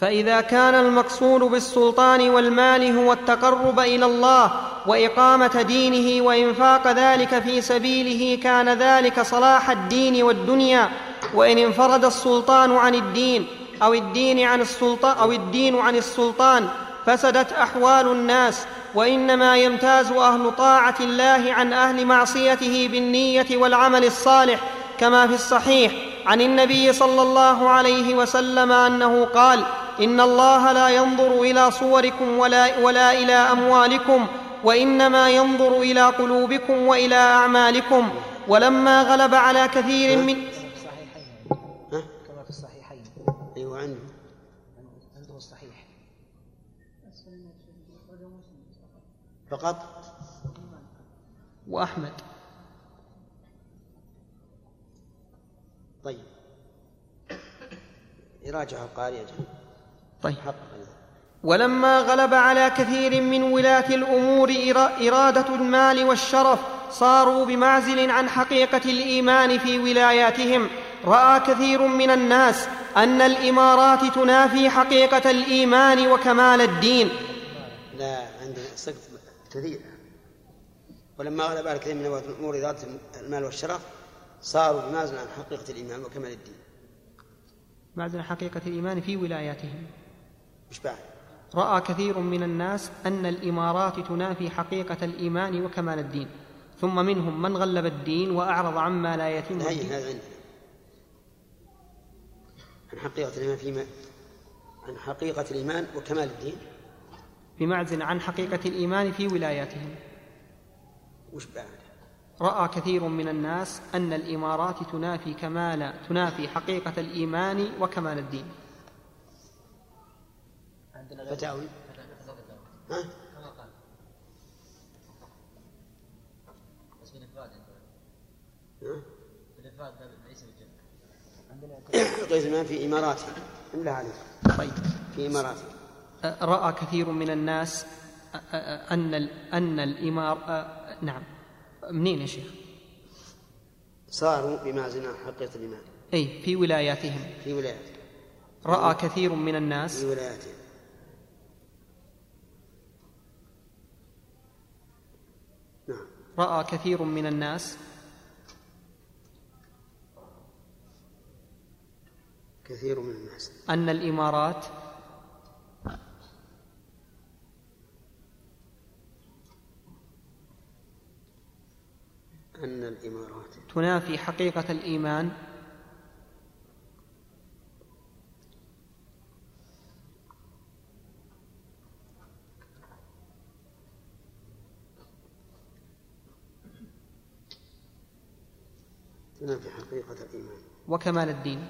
فإذا كان المقصود بالسلطان والمال هو التقرب إلى الله وإقامة دينه وإنفاق ذلك في سبيله كان ذلك صلاح الدين والدنيا. وإن انفرد السلطان عن الدين أو الدين عن السلطان أو الدين عن السلطان فسدت أحوال الناس. وإنما يمتاز أهل طاعة الله عن أهل معصيته بالنية والعمل الصالح كما في الصحيح عن النبي صلى الله عليه وسلم أنه قال إن الله لا ينظر إلى صوركم ولا, ولا إلى أموالكم وإنما ينظر إلى قلوبكم وإلى أعمالكم ولما غلب على كثير من كما في الصحيحين. عنده عنده الصحيح فقط؟ وأحمد. طيب. يراجع القارئ طيب. ولما غلب على كثير من ولاة الأمور إرادة المال والشرف صاروا بمعزل عن حقيقة الإيمان في ولاياتهم. رأى كثير من الناس أن الإمارات تنافي حقيقة الإيمان وكمال الدين. لا عندنا سقط كثير. ولما غلب على كثير من الأمور إرادة المال والشرف صاروا بمعزل عن حقيقة الإيمان وكمال الدين. معزل عن حقيقة الإيمان في ولاياتهم. مش بعد. رأى كثير من الناس أن الإمارات تنافي حقيقة الإيمان وكمال الدين ثم منهم من غلب الدين وأعرض عما لا يتم هذا عندنا عن حقيقة الإيمان فيما عن حقيقة الإيمان وكمال الدين. بمعزل عن حقيقة الإيمان في ولاياتهم. وش بعد. رأى كثير من الناس أن الإمارات تنافي كمال تنافي حقيقة الإيمان وكمال الدين. فتاوي. ها؟ كما قال. بس بالافراد بالافراد ليس بالجمع قيس الإمام في إماراته. املا عليه. طيب. في إماراته. رأى كثير من الناس أن أن الإمار نعم. منين يا شيخ؟ صاروا بمعزل عن حقيقة الإيمان أي في ولاياتهم. في ولاياتهم. رأى كثير من الناس في ولاياتهم. رأى كثير من الناس. كثير من الناس. أن الإمارات أن الإمارات. تنافي حقيقة الإيمان في حقيقة الإيمان. وكمال الدين.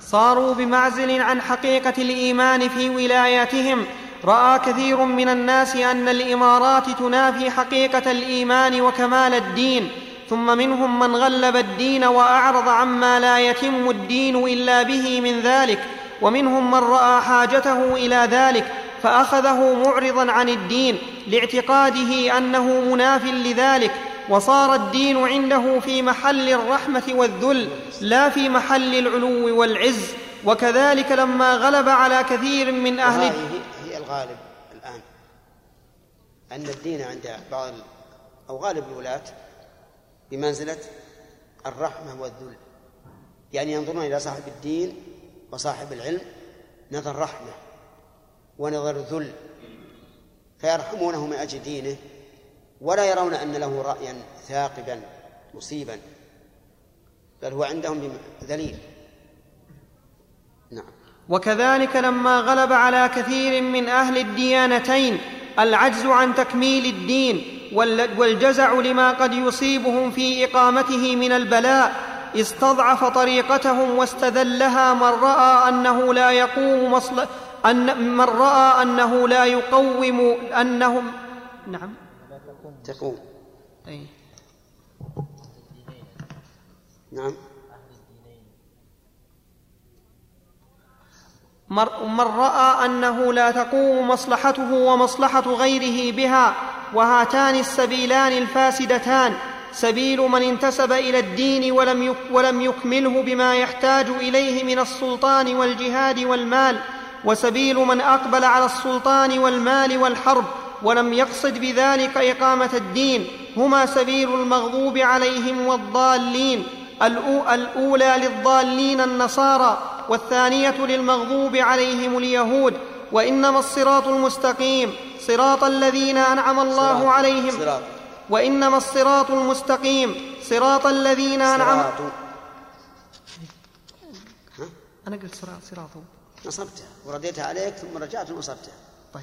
صاروا بمعزل عن حقيقة الإيمان في ولاياتهم. رأى كثير من الناس أن الإمارات تنافي حقيقة الإيمان وكمال الدين. ثم منهم من غلب الدين وأعرض عما لا يتم الدين إلا به من ذلك. ومنهم من رأى حاجته إلى ذلك فأخذه معرضا عن الدين لاعتقاده أنه مناف لذلك وصار الدين عنده في محل الرحمة والذل لا في محل العلو والعز. وكذلك لما غلب على كثير من أهل هذه هي الغالب الآن. أن الدين عند بعض أو غالب الولاة بمنزلة الرحمة والذل. يعني ينظرون إلى صاحب الدين وصاحب العلم نظر رحمة ونظر ذل فيرحمونه من أجل دينه ولا يرون أن له رأيا ثاقبا مصيبا بل هو عندهم ذليل نعم. وكذلك لما غلب على كثير من أهل الديانتين العجز عن تكميل الدين والجزع لما قد يصيبهم في إقامته من البلاء استضعف طريقتهم واستذلها من رأى أنه لا يقوم مصل أن من رأى أنه لا يقوم انهم نعم. تقوم. أي. نعم. من رأى أنه لا تقوم مصلحته ومصلحة غيره بها وهاتان السبيلان الفاسدتان. سبيل من انتسب إلى الدين ولم ولم يكمله بما يحتاج إليه من السلطان والجهاد والمال وسبيل من أقبل على السلطان والمال والحرب ولم يقصد بذلك إقامة الدين هما سبيل المغضوب عليهم والضالين الأولى للضالين النصارى والثانية للمغضوب عليهم اليهود وإنما الصراط المستقيم صراط الذين أنعم الله صراط عليهم. صراط. وإنما الصراط المستقيم. صراط الذين انعم أنا قلت صراط صراط. نصبتها ورديتها عليك ثم رجعت ونصبتها طيب.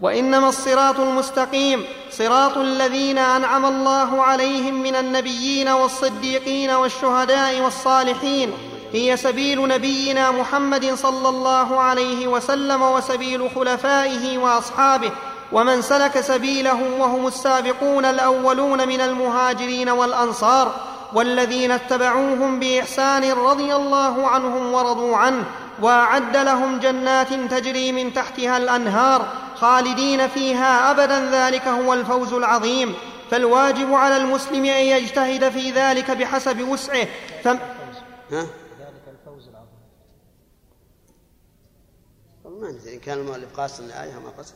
وإنما الصراط المستقيم. صراط الذين أنعم الله عليهم من النبيين والصديقين والشهداء والصالحين. هي سبيل نبينا محمد صلى الله عليه وسلم وسبيل خلفائه وأصحابه. ومن سلك سبيله وهم السابقون الأولون من المهاجرين والأنصار والذين اتبعوهم بإحسان رضي الله عنهم ورضوا عنه وأعد لهم جنات تجري من تحتها الأنهار خالدين فيها أبدا ذلك هو الفوز العظيم فالواجب على المسلم أن يجتهد في ذلك بحسب وسعه فم... ها؟ ما ندري إن كان المؤلف قاصد الآية ما قصد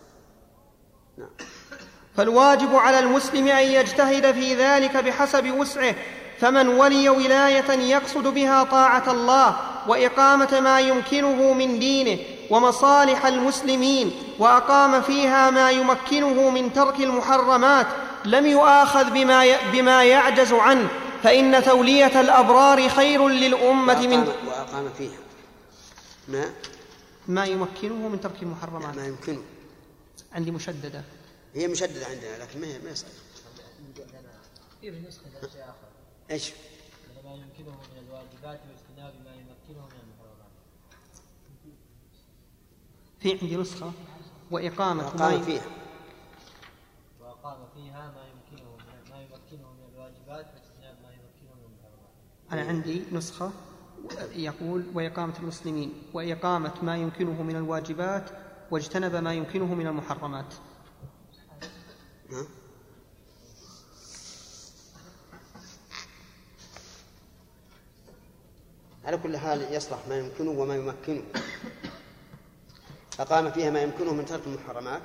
فالواجب على المسلم أن يجتهد في ذلك بحسب وسعه فمن ولي ولاية يقصد بها طاعة الله وإقامة ما يمكنه من دينه ومصالح المسلمين وأقام فيها ما يمكنه من ترك المحرمات لم يؤاخذ بما بما يعجز عنه فإن تولية الأبرار خير للأمة من وأقام فيها. ما؟ ما يمكنه من ترك المحرمات. ما يمكنه. عندي مشددة. هي مشددة عندنا لكن ما ما يصح في نسخة شيء آخر. إيش؟ ما يمكنه من الواجبات واجتناب ما يمكنه من المحرمات في عندي نسخة. وإقامة وأقام فيها. وأقام فيها ما يمكنه من ما يمكنه من الواجبات واجتناب ما يمكنه من المحرمات أنا عندي نسخة يقول وإقامة المسلمين. وإقامة ما يمكنه من الواجبات واجتنب ما يمكنه من المحرمات. على كل حال يصلح ما يمكنه وما يمكنه. أقام فيها ما يمكنه من ترك المحرمات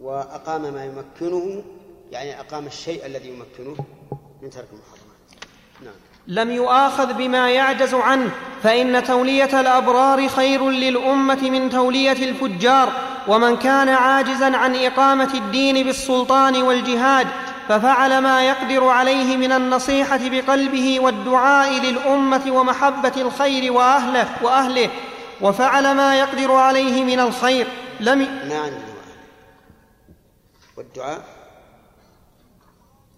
وأقام ما يمكنه يعني أقام الشيء الذي يمكنه من ترك المحرمات. نعم. لم يؤاخذ بما يعجز عنه فإن تولية الأبرار خير للأمة من تولية الفجار. ومن كان عاجزا عن إقامة الدين بالسلطان والجهاد ففعل ما يقدر عليه من النصيحة بقلبه والدعاء للأمة ومحبة الخير وأهله وأهله. وفعل ما يقدر عليه من الخير. لم ما عندنا والدعاء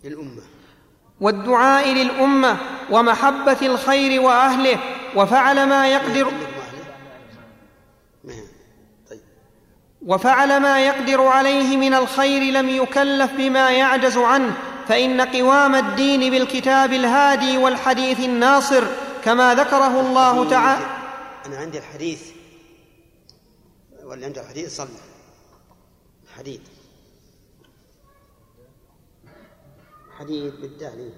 للأمة. والدعاء للأمة ومحبة الخير وأهله وفعل ما يقدر. وفعل ما يقدر عليه من الخير لم يكلف بما يعجز عنه فإن قوام الدين بالكتاب الهادي والحديث الناصر كما ذكره الله تعالى أنا عندي الحديث واللي عنده الحديث صلى حديث حديد بالدال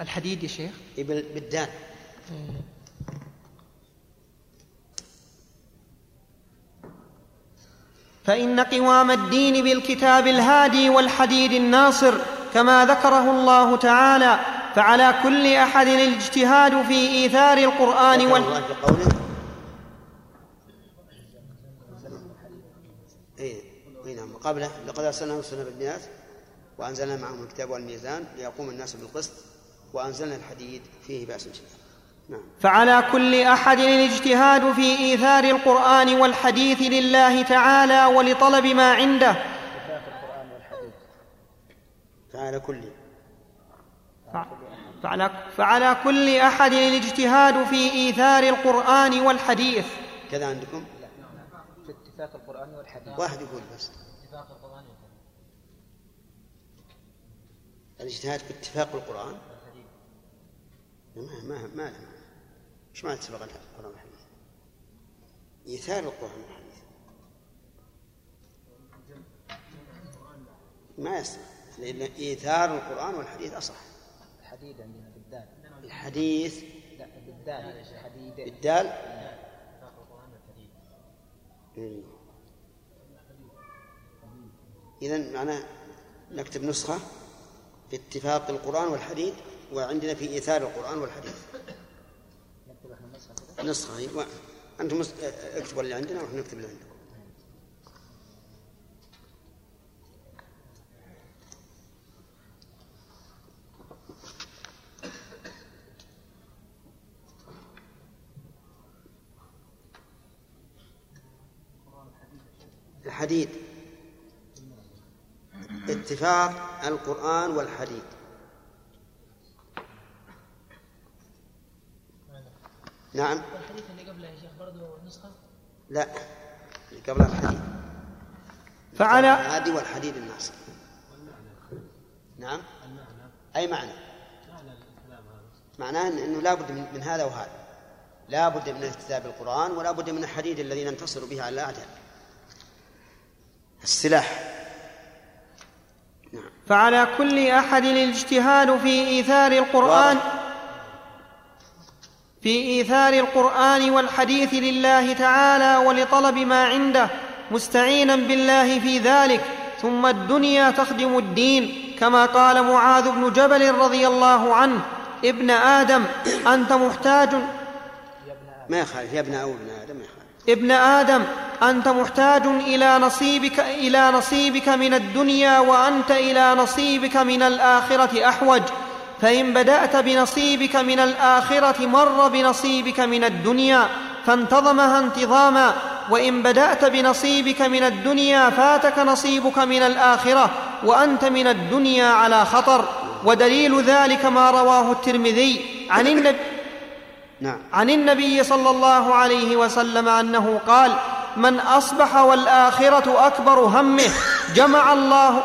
الحديد يا شيخ؟ بالدال. فإن قوام الدين بالكتاب الهادي والحديد الناصر كما ذكره الله تعالى فعلى كل أحد الاجتهاد في إيثار القرآن وال قبله لقد أرسلنا رسلنا بالبينات وأنزلنا معهم الكتاب والميزان ليقوم الناس بالقسط وأنزلنا الحديد فيه بأس شديد. نعم. فعلى كل أحد الاجتهاد في إيثار القرآن والحديث لله تعالى ولطلب ما عنده. فعلى كل. فعلى, فعلى كل أحد الاجتهاد في إيثار القرآن والحديث. كذا عندكم؟ في اتفاق القرآن والحديث. واحد يقول بس. الاجتهاد في اتفاق القرآن؟ ما ما ما إيش معنى اتفاق القرآن والحديث؟ إيثار القرآن والحديث. ما يصح. لأن إيثار القرآن والحديث أصح. الحديث عندنا بالدال. الحديث؟ بالدال. إذا معناه نكتب نسخة؟ باتفاق القرآن والحديث وعندنا في إيثار القرآن والحديث. نسخة أيوة. أنتم اكتبوا اللي عندنا ونحن نكتب اللي عندكم. الحديد اتفاق القرآن والحديد نعم. الحديث اللي قبله يا شيخ برضه نسخة؟ لا اللي قبلها الحديد فعلى هذه والحديد الناصر نعم. أي معنى؟ معناه أنه لا بد من هذا وهذا. لا بد من الاكتتاب بالقرآن ولا بد من الحديد الذي ننتصر به على الأعداء السلاح. فعلى كل أحد الاجتهاد في إيثار القرآن في إيثار القرآن والحديث لله تعالى ولطلب ما عنده مستعينا بالله في ذلك. ثم الدنيا تخدم الدين كما قال معاذ بن جبل رضي الله عنه ابن آدم أنت محتاج. ما يخالف يا ابن أو ابن ابن آدم أنت محتاج إلى نصيبك إلى نصيبك من الدنيا وأنت إلى نصيبك من الآخرة أحوج. فإن بدأت بنصيبك من الآخرة مر بنصيبك من الدنيا فانتظمها انتظاما. وإن بدأت بنصيبك من الدنيا فاتك نصيبك من الآخرة وأنت من الدنيا على خطر. ودليل ذلك ما رواه الترمذي عن النبي نعم. عن النبي صلى الله عليه وسلم أنه قال من أصبح والآخرة أكبر همه جمع الله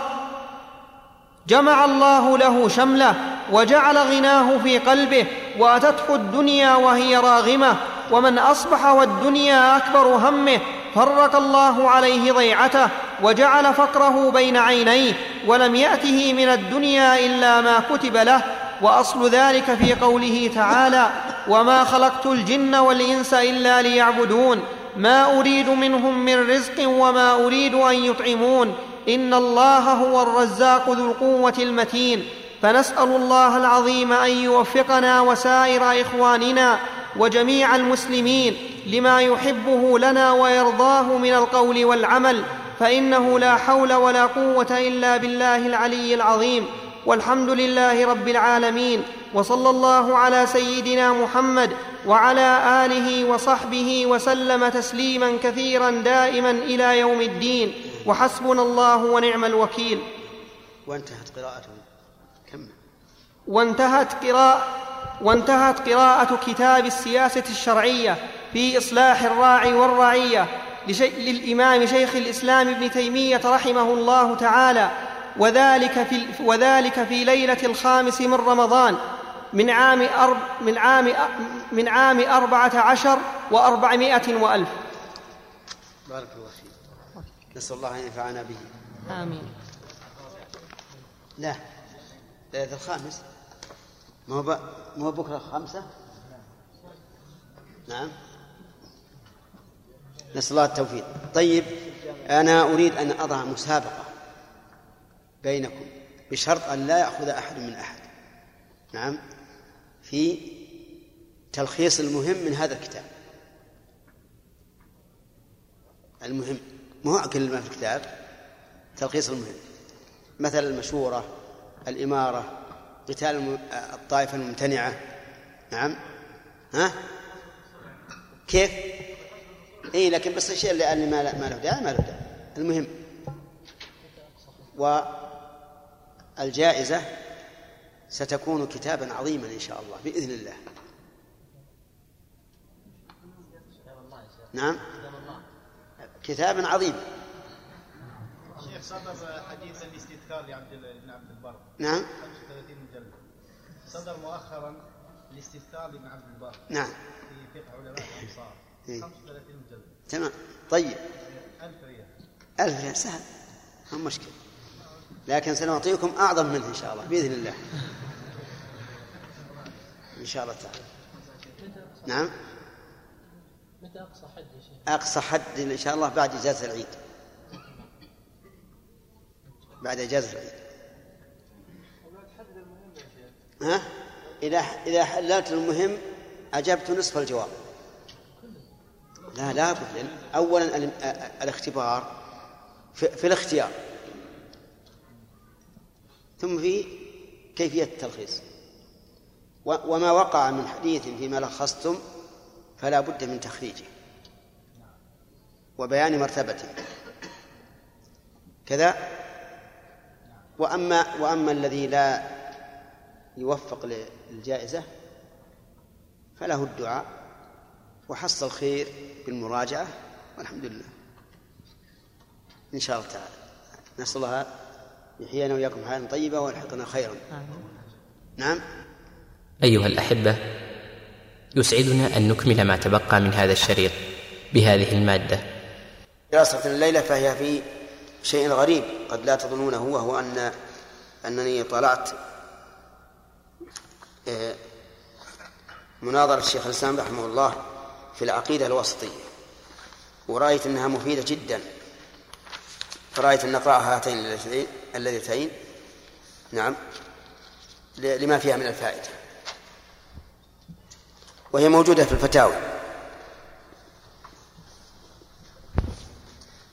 جمع الله له شمله وجعل غناه في قلبه وأتته الدنيا وهي راغمة ومن أصبح والدنيا أكبر همه فرق الله عليه ضيعته وجعل فقره بين عينيه ولم يأته من الدنيا إلا ما كتب له وأصل ذلك في قوله تعالى وما خلقت الجن والانس الا ليعبدون ما اريد منهم من رزق وما اريد ان يطعمون ان الله هو الرزاق ذو القوه المتين فنسال الله العظيم ان يوفقنا وسائر اخواننا وجميع المسلمين لما يحبه لنا ويرضاه من القول والعمل فانه لا حول ولا قوه الا بالله العلي العظيم والحمد لله رب العالمين وصلى الله على سيدنا محمد وعلى آله وصحبه وسلم تسليما كثيرا دائما إلى يوم الدين. وحسبنا الله ونعم الوكيل. وانتهت قراءته كم؟ وانتهت قراءة وانتهت قراءة كتاب السياسة الشرعية في إصلاح الراعي والرعية للإمام شيخ الإسلام ابن تيمية رحمه الله تعالى. وذلك في, وذلك في ليلة الخامس من رمضان من عام أرب من عام من عام أربعة عشر وأربعمائة وألف. بارك الله فيك. نسأل الله أن ينفعنا به. آمين. لا ليلة الخامس. ما هو ما هو بكرة خمسة؟ نعم. نسأل الله التوفيق. طيب أنا أريد أن أضع مسابقة. بينكم بشرط أن لا يأخذ أحد من أحد. نعم. في تلخيص المهم من هذا الكتاب. المهم مو كل ما في الكتاب تلخيص المهم. مثل المشورة الإمارة قتال الطائفة الممتنعة. نعم. ها؟ كيف؟ اي لكن بس الشيء اللي ما له داعي ما له داعي. المهم. والجائزة ستكون كتابا عظيما إن شاء الله بإذن الله. نعم. كتابا عظيما شيخ صدر حديث الاستذكار لعبد بن عبد البر. نعم. 35 مجلد صدر مؤخرا الاستذكار لابن عبد البر. نعم. في فقه علماء الامصار 35 مجلد تمام. طيب. 1000 ريال. 1000 ريال. سهل. ما مشكلة. لكن سنعطيكم أعظم منه إن شاء الله بإذن الله. إن شاء الله تعالى. نعم؟ متى أقصى حد يا شيخ؟ أقصى حد إن شاء الله بعد إجازة العيد. بعد إجازة العيد. ها؟ إذا إذا حللت المهم أجبت نصف الجواب. لا لا أولا الاختبار في, في الاختيار. ثم في كيفية التلخيص. وما وقع من حديث فيما لخصتم فلا بد من تخريجه وبيان مرتبته. كذا. وأما وأما الذي لا يوفق للجائزة فله الدعاء وحصل خير بالمراجعة والحمد لله. إن شاء الله تعالى. نسأل الله يحيينا وإياكم حياة طيبة ويلحقنا خيرا. نعم. أيها الأحبة يسعدنا أن نكمل ما تبقى من هذا الشريط بهذه المادة. دراسة الليلة فهي في شيء غريب قد لا تظنونه وهو أن أنني طلعت آه، مناظرة الشيخ الإسلام رحمه الله في العقيدة الوسطية ورأيت أنها مفيدة جدا فرأيت أن نقرأ هاتين اللذتين نعم لما فيها من الفائدة. وهي موجودة في الفتاوى.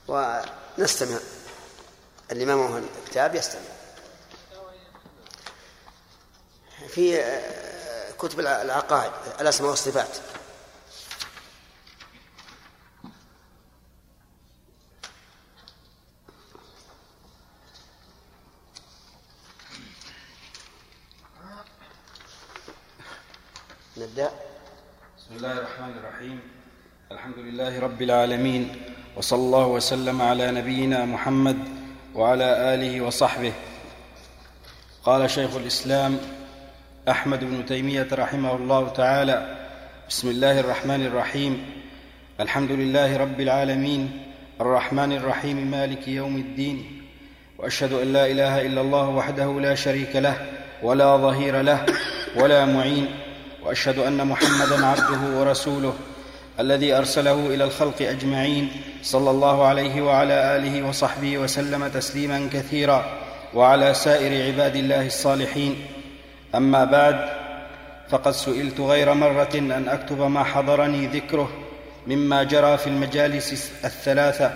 ونستمع. اللي ما معه الكتاب يستمع. في آه، كتب العقائد الأسماء والصفات. نبدأ. بسم الله الرحمن الرحيم. الحمد لله رب العالمين وصلى الله وسلم على نبينا محمد وعلى آله وصحبه. قال شيخ الإسلام أحمد بن تيمية رحمه الله تعالى بسم الله الرحمن الرحيم. الحمد لله رب العالمين. الرحمن الرحيم مالك يوم الدين. وأشهد أن لا إله إلا الله وحده لا شريك له ولا ظهير له ولا معين. وأشهد أن محمدا عبده ورسوله الذي أرسله إلى الخلق أجمعين صلى الله عليه وعلى آله وصحبه وسلم تسليما كثيرا وعلى سائر عباد الله الصالحين. أما بعد فقد سئلت غير مرة أن أكتب ما حضرني ذكره مما جرى في المجالس الثلاثة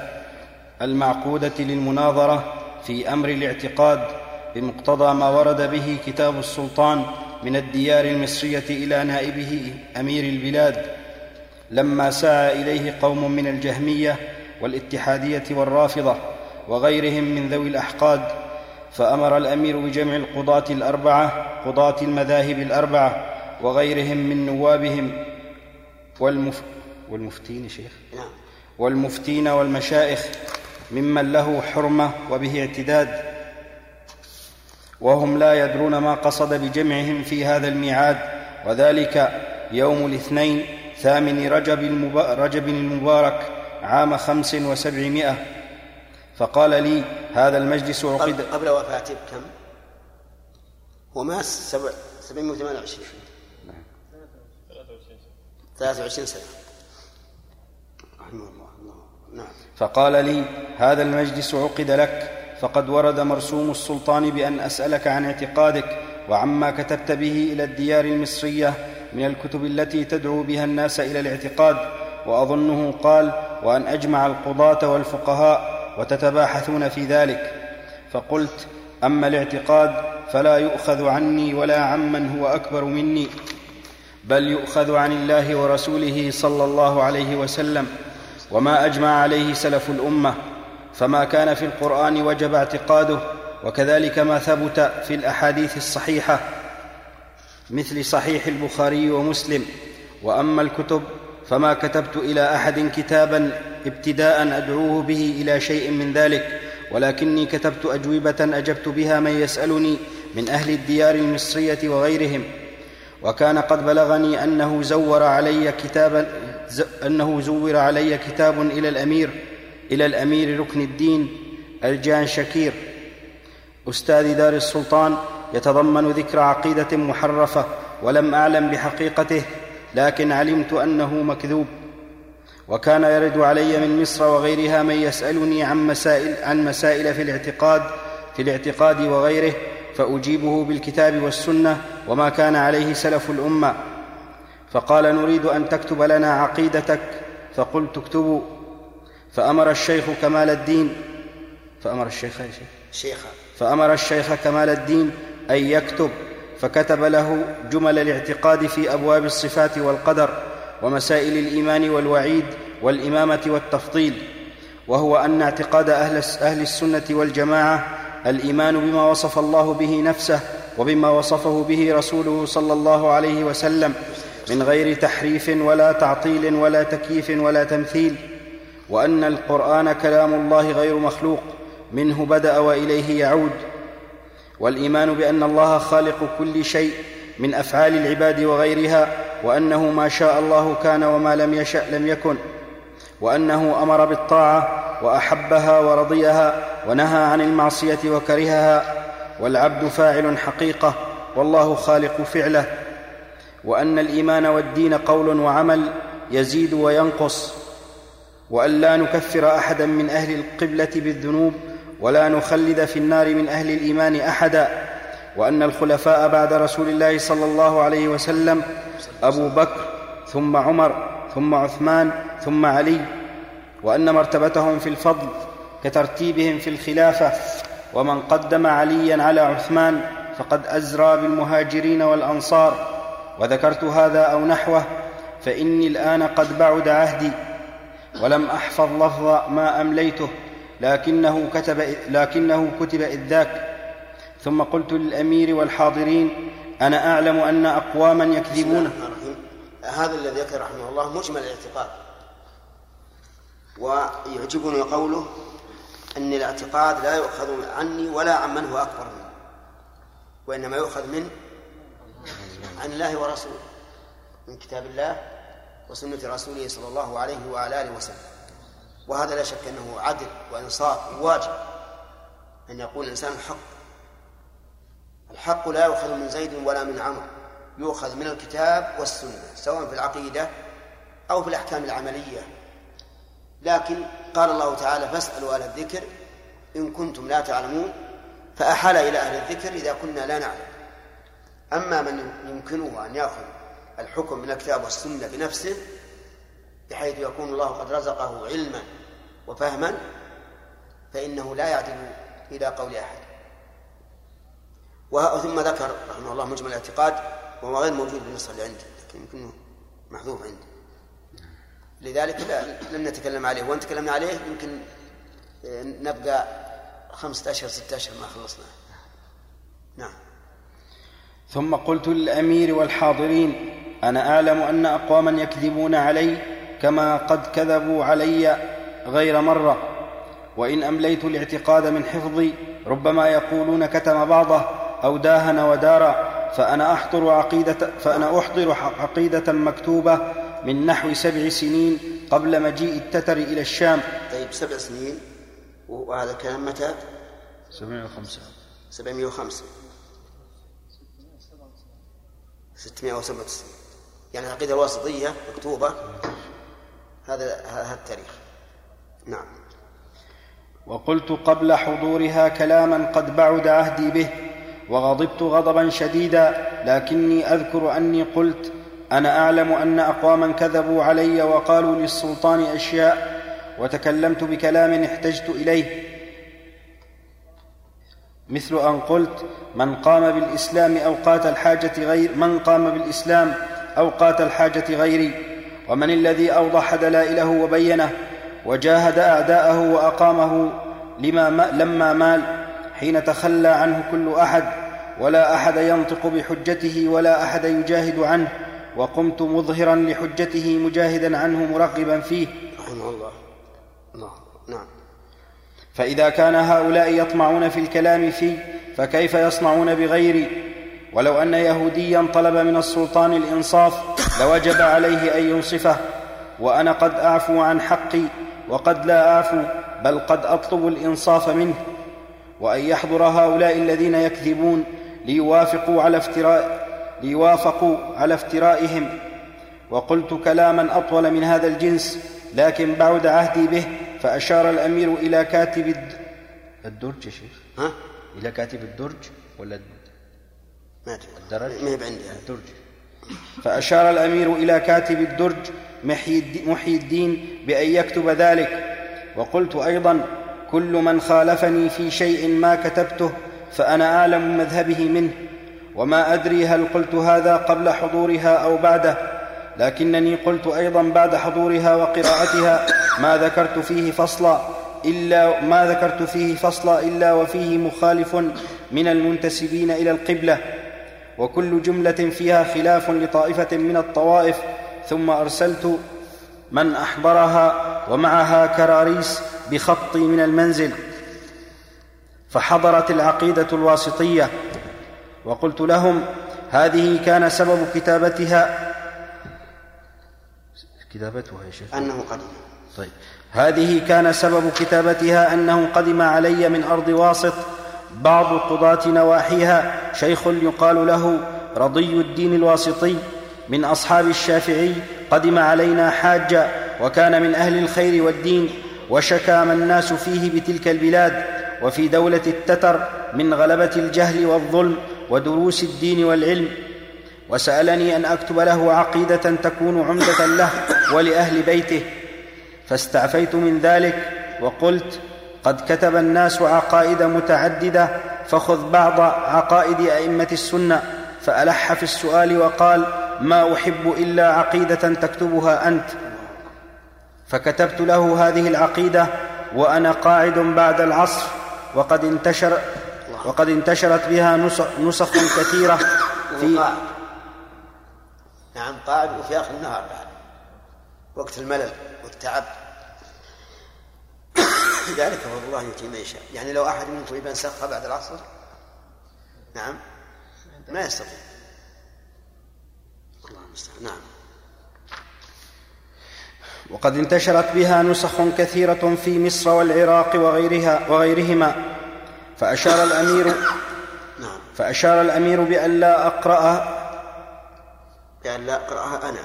المعقودة للمناظرة في أمر الاعتقاد بمقتضى ما ورد به كتاب السلطان من الديار المصرية إلى نائبه أمير البلاد لما سعى إليه قوم من الجهمية والاتحادية والرافضة وغيرهم من ذوي الأحقاد فأمر الأمير بجمع القضاة الأربعة قضاة المذاهب الأربعة وغيرهم من نوابهم والمف والمفتين شيخ؟ نعم. والمفتين والمشائخ ممن له حرمة وبه اعتداد وهم لا يدرون ما قصد بجمعهم في هذا الميعاد وذلك يوم الاثنين ثامن رجب, رجب المبارك عام خمس وسبعمائة. فقال لي هذا المجلس عقد قبل وفاته بكم؟ هو سبع سبعمائة وثمانية وعشرين. ثلاثة وعشرين سنة. رحمه الله. نعم. فقال لي هذا المجلس عقد لك فقد ورد مرسوم السلطان بأن أسألك عن اعتقادك وعما كتبت به إلى الديار المصرية من الكتب التي تدعو بها الناس إلى الاعتقاد وأظنه قال وأن أجمع القضاة والفقهاء وتتباحثون في ذلك فقلت أما الاعتقاد فلا يؤخذ عني ولا عمن هو أكبر مني بل يؤخذ عن الله ورسوله صلى الله عليه وسلم وما أجمع عليه سلف الأمة فما كان في القرآن وجب اعتقاده وكذلك ما ثبت في الأحاديث الصحيحة مثل صحيح البخاري ومسلم. وأما الكتب فما كتبت إلى أحد كتابا ابتداء أدعوه به إلى شيء من ذلك ولكني كتبت أجوبة أجبت بها من يسألني من أهل الديار المصرية وغيرهم. وكان قد بلغني أنه زور علي كتابا أنه زور علي كتاب إلى الأمير إلى الأمير ركن الدين الجان شكير. أستاذ دار السلطان يتضمن ذكر عقيدة محرفة ولم أعلم بحقيقته لكن علمت أنه مكذوب. وكان يرد علي من مصر وغيرها من يسألني عن مسائل عن مسائل في الاعتقاد في الاعتقاد وغيره فأجيبه بالكتاب والسنة وما كان عليه سلف الأمة. فقال نريد أن تكتب لنا عقيدتك. فقلت اكتبوا. فأمر الشيخ كمال الدين. فأمر الشيخ شيخ؟ فأمر الشيخ كمال الدين أن يكتب فكتب له جمل الاعتقاد في أبواب الصفات والقدر ومسائل الإيمان والوعيد والإمامة والتفضيل وهو أن اعتقاد أهل أهل السنة والجماعة الإيمان بما وصف الله به نفسه وبما وصفه به رسوله صلى الله عليه وسلم من غير تحريف ولا تعطيل ولا تكييف ولا تمثيل. وأن القرآن كلام الله غير مخلوق منه بدأ وإليه يعود. والإيمان بأن الله خالق كل شيء من أفعال العباد وغيرها وأنه ما شاء الله كان وما لم يشأ لم يكن وأنه أمر بالطاعة وأحبها ورضيها ونهى عن المعصية وكرهها والعبد فاعل حقيقة والله خالق فعله. وأن الإيمان والدين قول وعمل يزيد وينقص. وأن لا نكفر أحدا من أهل القبلة بالذنوب ولا نخلد في النار من أهل الإيمان أحدا وأن الخلفاء بعد رسول الله صلى الله عليه وسلم أبو بكر ثم عمر ثم عثمان ثم علي وأن مرتبتهم في الفضل كترتيبهم في الخلافة ومن قدم عليا على عثمان فقد أزرى بالمهاجرين والأنصار وذكرت هذا أو نحوه فإني الآن قد بعد عهدي. ولم أحفظ لفظ ما أمليته لكنه كتب لكنه كتب إذ ذاك. ثم قلت للأمير والحاضرين أنا أعلم أن أقواما يكذبون. هذا الذي ذكر رحمه الله مجمل الاعتقاد. ويعجبني قوله أن الاعتقاد لا يؤخذ عني ولا عن من هو أكبر منه وإنما يؤخذ من عن الله ورسوله من كتاب الله وسنة رسوله صلى الله عليه وعلى آله وسلم. وهذا لا شك أنه عدل وإنصاف وواجب أن يقول الإنسان الحق. الحق لا يؤخذ من زيد ولا من عمرو يؤخذ من الكتاب والسنة سواء في العقيدة أو في الأحكام العملية. لكن قال الله تعالى فاسألوا أهل الذكر إن كنتم لا تعلمون فأحال إلى أهل الذكر إذا كنا لا نعلم. أما من يمكنه أن يأخذ الحكم من الكتاب والسنة بنفسه بحيث يكون الله قد رزقه علما وفهما فإنه لا يعدل إلى قول أحد. ثم ذكر رحمه الله مجمل الاعتقاد وهو غير موجود بالنص اللي عندي لكن يمكن محذوف عندي. لذلك لا لم نتكلم عليه. وإن تكلمنا عليه يمكن آه، نبقى خمسة أشهر ستة أشهر ما خلصنا. نعم. ثم قلت للأمير والحاضرين أنا أعلم أن أقواما يكذبون علي كما قد كذبوا علي غير مرة. وإن أمليت الاعتقاد من حفظي ربما يقولون كتم بعضه أو داهن ودار فأنا أحضر عقيدة فأنا أحضر عقيدة مكتوبة من نحو سبع سنين قبل مجيء التتر إلى الشام. طيب سبع سنين؟ وهذا الكلام متى؟ 705 705 697 يعني العقيدة الواسطية مكتوبة. هذا هذا التاريخ. نعم. وقلت قبل حضورها كلاما قد بعد عهدي به وغضبت غضبا شديدا لكني أذكر أني قلت أنا أعلم أن أقواما كذبوا علي وقالوا للسلطان أشياء وتكلمت بكلام احتجت إليه. مثل أن قلت من قام بالإسلام أوقات الحاجة غير من قام بالإسلام أوقات الحاجة غيري ومن الذي أوضح دلائله وبينه وجاهد أعداءه وأقامه لما لما مال حين تخلى عنه كل أحد ولا أحد ينطق بحجته ولا أحد يجاهد عنه وقمت مظهرا لحجته مجاهدا عنه مرغبا فيه. رحمه الله. الله نعم. فإذا كان هؤلاء يطمعون في الكلام في فكيف يصنعون بغيري؟ ولو أن يهوديا طلب من السلطان الإنصاف لوجب عليه أن ينصفه وأنا قد أعفو عن حقي وقد لا أعفو بل قد أطلب الإنصاف منه. وأن يحضر هؤلاء الذين يكذبون ليوافقوا على افتراء ليوافقوا على افترائهم. وقلت كلاما أطول من هذا الجنس لكن بعد عهدي به فأشار الأمير إلى كاتب الد... الدرج يا شيخ؟ ها؟ إلى كاتب الدرج ولا ما أدري. الدرج؟ ما هي بعندي. الدرج. فأشار الأمير إلى كاتب الدرج محي الد- محي الدين بأن يكتب ذلك. وقلت أيضا كل من خالفني في شيء ما كتبته فأنا أعلم مذهبه منه. وما أدري هل قلت هذا قبل حضورها أو بعده لكنني قلت أيضا بعد حضورها وقراءتها ما ذكرت فيه فصلا إلا ما ذكرت فيه فصلا إلا وفيه مخالف من المنتسبين إلى القبلة. وكل جملة فيها خلاف لطائفة من الطوائف ثم أرسلت من أحضرها ومعها كراريس بخطي من المنزل. فحضرت العقيدة الواسطية. وقلت لهم هذه كان سبب كتابتها. كتابتها يا شيخ؟ أنه قدم. طيب. هذه كان سبب كتابتها أنه قدم علي من أرض واسط بعض قضاة نواحيها شيخ يقال له رضي الدين الواسطي من أصحاب الشافعي قدم علينا حاجا وكان من أهل الخير والدين وشكى ما الناس فيه بتلك البلاد وفي دولة التتر من غلبة الجهل والظلم ودروس الدين والعلم. وسألني أن أكتب له عقيدة تكون عمدة له ولأهل بيته. فاستعفيت من ذلك وقلت قد كتب الناس عقائد متعددة فخذ بعض عقائد أئمة السنة فألح في السؤال وقال ما أحب إلا عقيدة تكتبها أنت. فكتبت له هذه العقيدة وأنا قاعد بعد العصر وقد انتشر وقد انتشرت بها نسخ, كثيرة في قاعد. نعم قاعد وفي آخر النهار بعد. وقت الملل والتعب. ذلك فضل الله يؤتي من يشاء. يعني لو أحد منكم يبان سخة بعد العصر؟ نعم. ما يستطيع. الله المستعان. نعم. وقد انتشرت بها نسخ كثيرة في مصر والعراق وغيرها وغيرهما. فأشار الأمير نعم. فأشار الأمير بأن لا أقرأها بأن لا أقرأها أنا.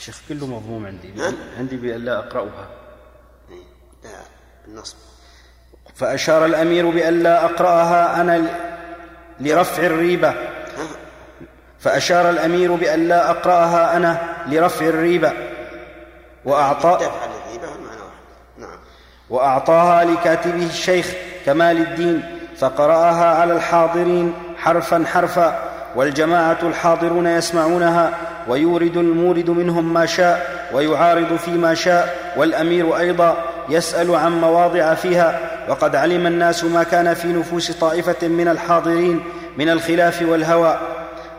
شيخ كله مضموم عندي. ها؟ عندي بأن لا أقرأها. لا بالنصب فأشار الأمير بأن لا أقرأها أنا لرفع الريبة؟ فأشار الأمير بأن لا أقرأها أنا لرفع الريبة. وأعطى نعم. وأعطاها لكاتبه الشيخ كمال الدين فقرأها على الحاضرين حرفا حرفا والجماعة الحاضرون يسمعونها ويورد المورد منهم ما شاء ويعارض فيما شاء والأمير أيضا يسأل عن مواضع فيها وقد علم الناس ما كان في نفوس طائفة من الحاضرين من الخلاف والهوى.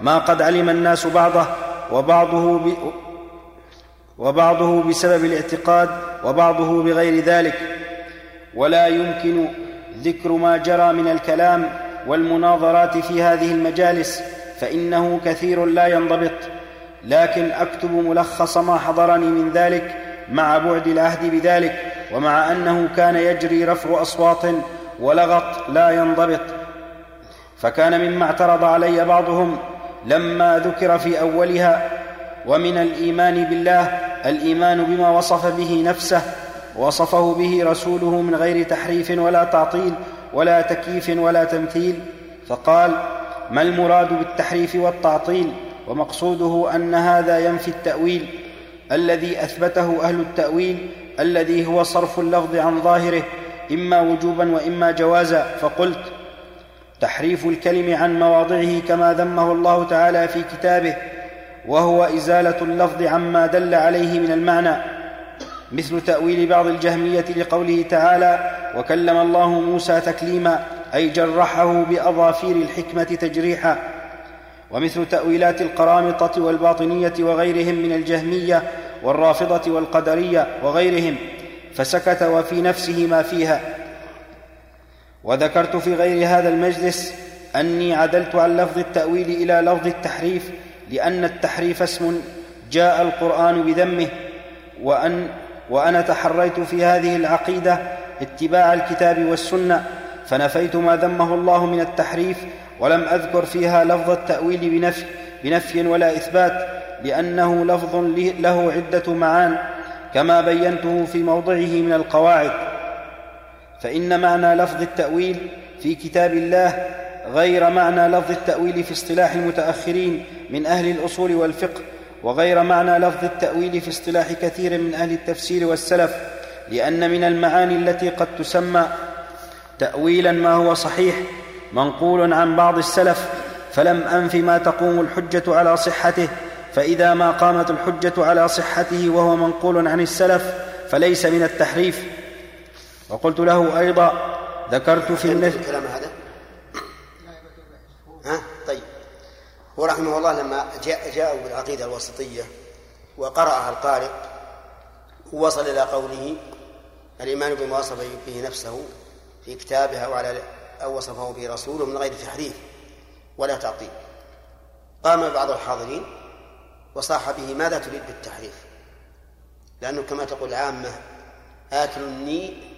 ما قد علم الناس بعضه وبعضه ب... وبعضه بسبب الاعتقاد وبعضه بغير ذلك. ولا يمكن ذكر ما جرى من الكلام والمناظرات في هذه المجالس فإنه كثير لا ينضبط. لكن أكتب ملخص ما حضرني من ذلك مع بعد العهد بذلك. ومع أنه كان يجري رفع أصوات ولغط لا ينضبط فكان مما اعترض علي بعضهم لما ذكر في أولها ومن الإيمان بالله الإيمان بما وصف به نفسه ووصفه به رسوله من غير تحريف ولا تعطيل ولا تكييف ولا تمثيل فقال ما المراد بالتحريف والتعطيل؟ ومقصوده أن هذا ينفي التأويل الذي أثبته أهل التأويل الذي هو صرف اللفظ عن ظاهره إما وجوبا وإما جوازا. فقلت تحريف الكلم عن مواضعه كما ذمه الله تعالى في كتابه وهو إزالة اللفظ عما دل عليه من المعنى. مثل تأويل بعض الجهمية لقوله تعالى وكلم الله موسى تكليما أي جرحه بأظافير الحكمة تجريحا. ومثل تأويلات القرامطة والباطنية وغيرهم من الجهمية والرافضة والقدرية وغيرهم فسكت وفي نفسه ما فيها. وذكرت في غير هذا المجلس أني عدلت عن لفظ التأويل إلى لفظ التحريف لأن التحريف اسم جاء القرآن بذمه وأن وأنا تحريت في هذه العقيدة اتباع الكتاب والسنة فنفيت ما ذمه الله من التحريف ولم أذكر فيها لفظ التأويل بنفي بنفي ولا إثبات. لأنه لفظ له عدة معان كما بينته في موضعه من القواعد. فإن معنى لفظ التأويل في كتاب الله غير معنى لفظ التأويل في اصطلاح المتأخرين من أهل الأصول والفقه وغير معنى لفظ التأويل في اصطلاح كثير من أهل التفسير والسلف لأن من المعاني التي قد تسمى تاويلا ما هو صحيح منقول عن بعض السلف فلم أنف ما تقوم الحجة على صحته. فإذا ما قامت الحجة على صحته وهو منقول عن السلف فليس من التحريف. وقلت له أيضا ذكرت في النفي الكلام هذا؟ ها؟ طيب. هو رحمه الله لما جاء جاءوا بالعقيدة الوسطيه وقرأها القارئ وصل إلى قوله الإيمان بما وصف به نفسه في كتابه أو على أو وصفه به رسوله من غير تحريف ولا تعطيل. قام بعض الحاضرين وصاح به ماذا تريد بالتحريف؟ لأنه كما تقول العامة آكل الني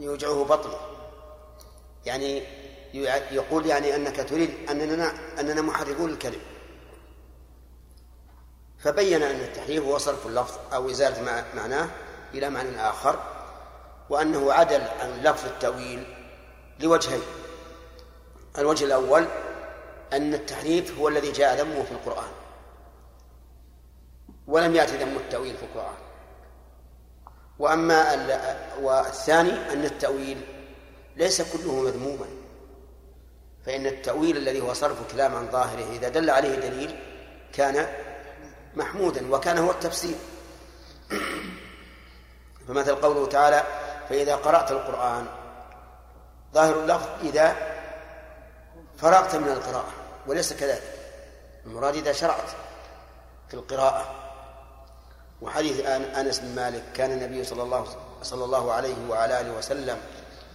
يوجعه بطنه يعني يقول يعني أنك تريد أننا أننا محرفون الكلم. فبين أن التحريف هو صرف اللفظ أو إزالة معناه إلى معنى آخر وأنه عدل عن لفظ التأويل لوجهين. الوجه الأول أن التحريف هو الذي جاء ذمه في القرآن. ولم يأتي ذم التأويل في القرآن. وأما والثاني أن التأويل ليس كله مذموما. فإن التأويل الذي هو صرف كلام عن ظاهره إذا دل عليه دليل كان محمودا وكان هو التفسير. فمثل قوله تعالى فإذا قرأت القرآن ظاهر اللفظ إذا فرغت من القراءة وليس كذلك. المراد إذا شرعت في القراءة. وحديث أنس بن مالك كان النبي صلى الله صلى الله عليه وعلى آله وسلم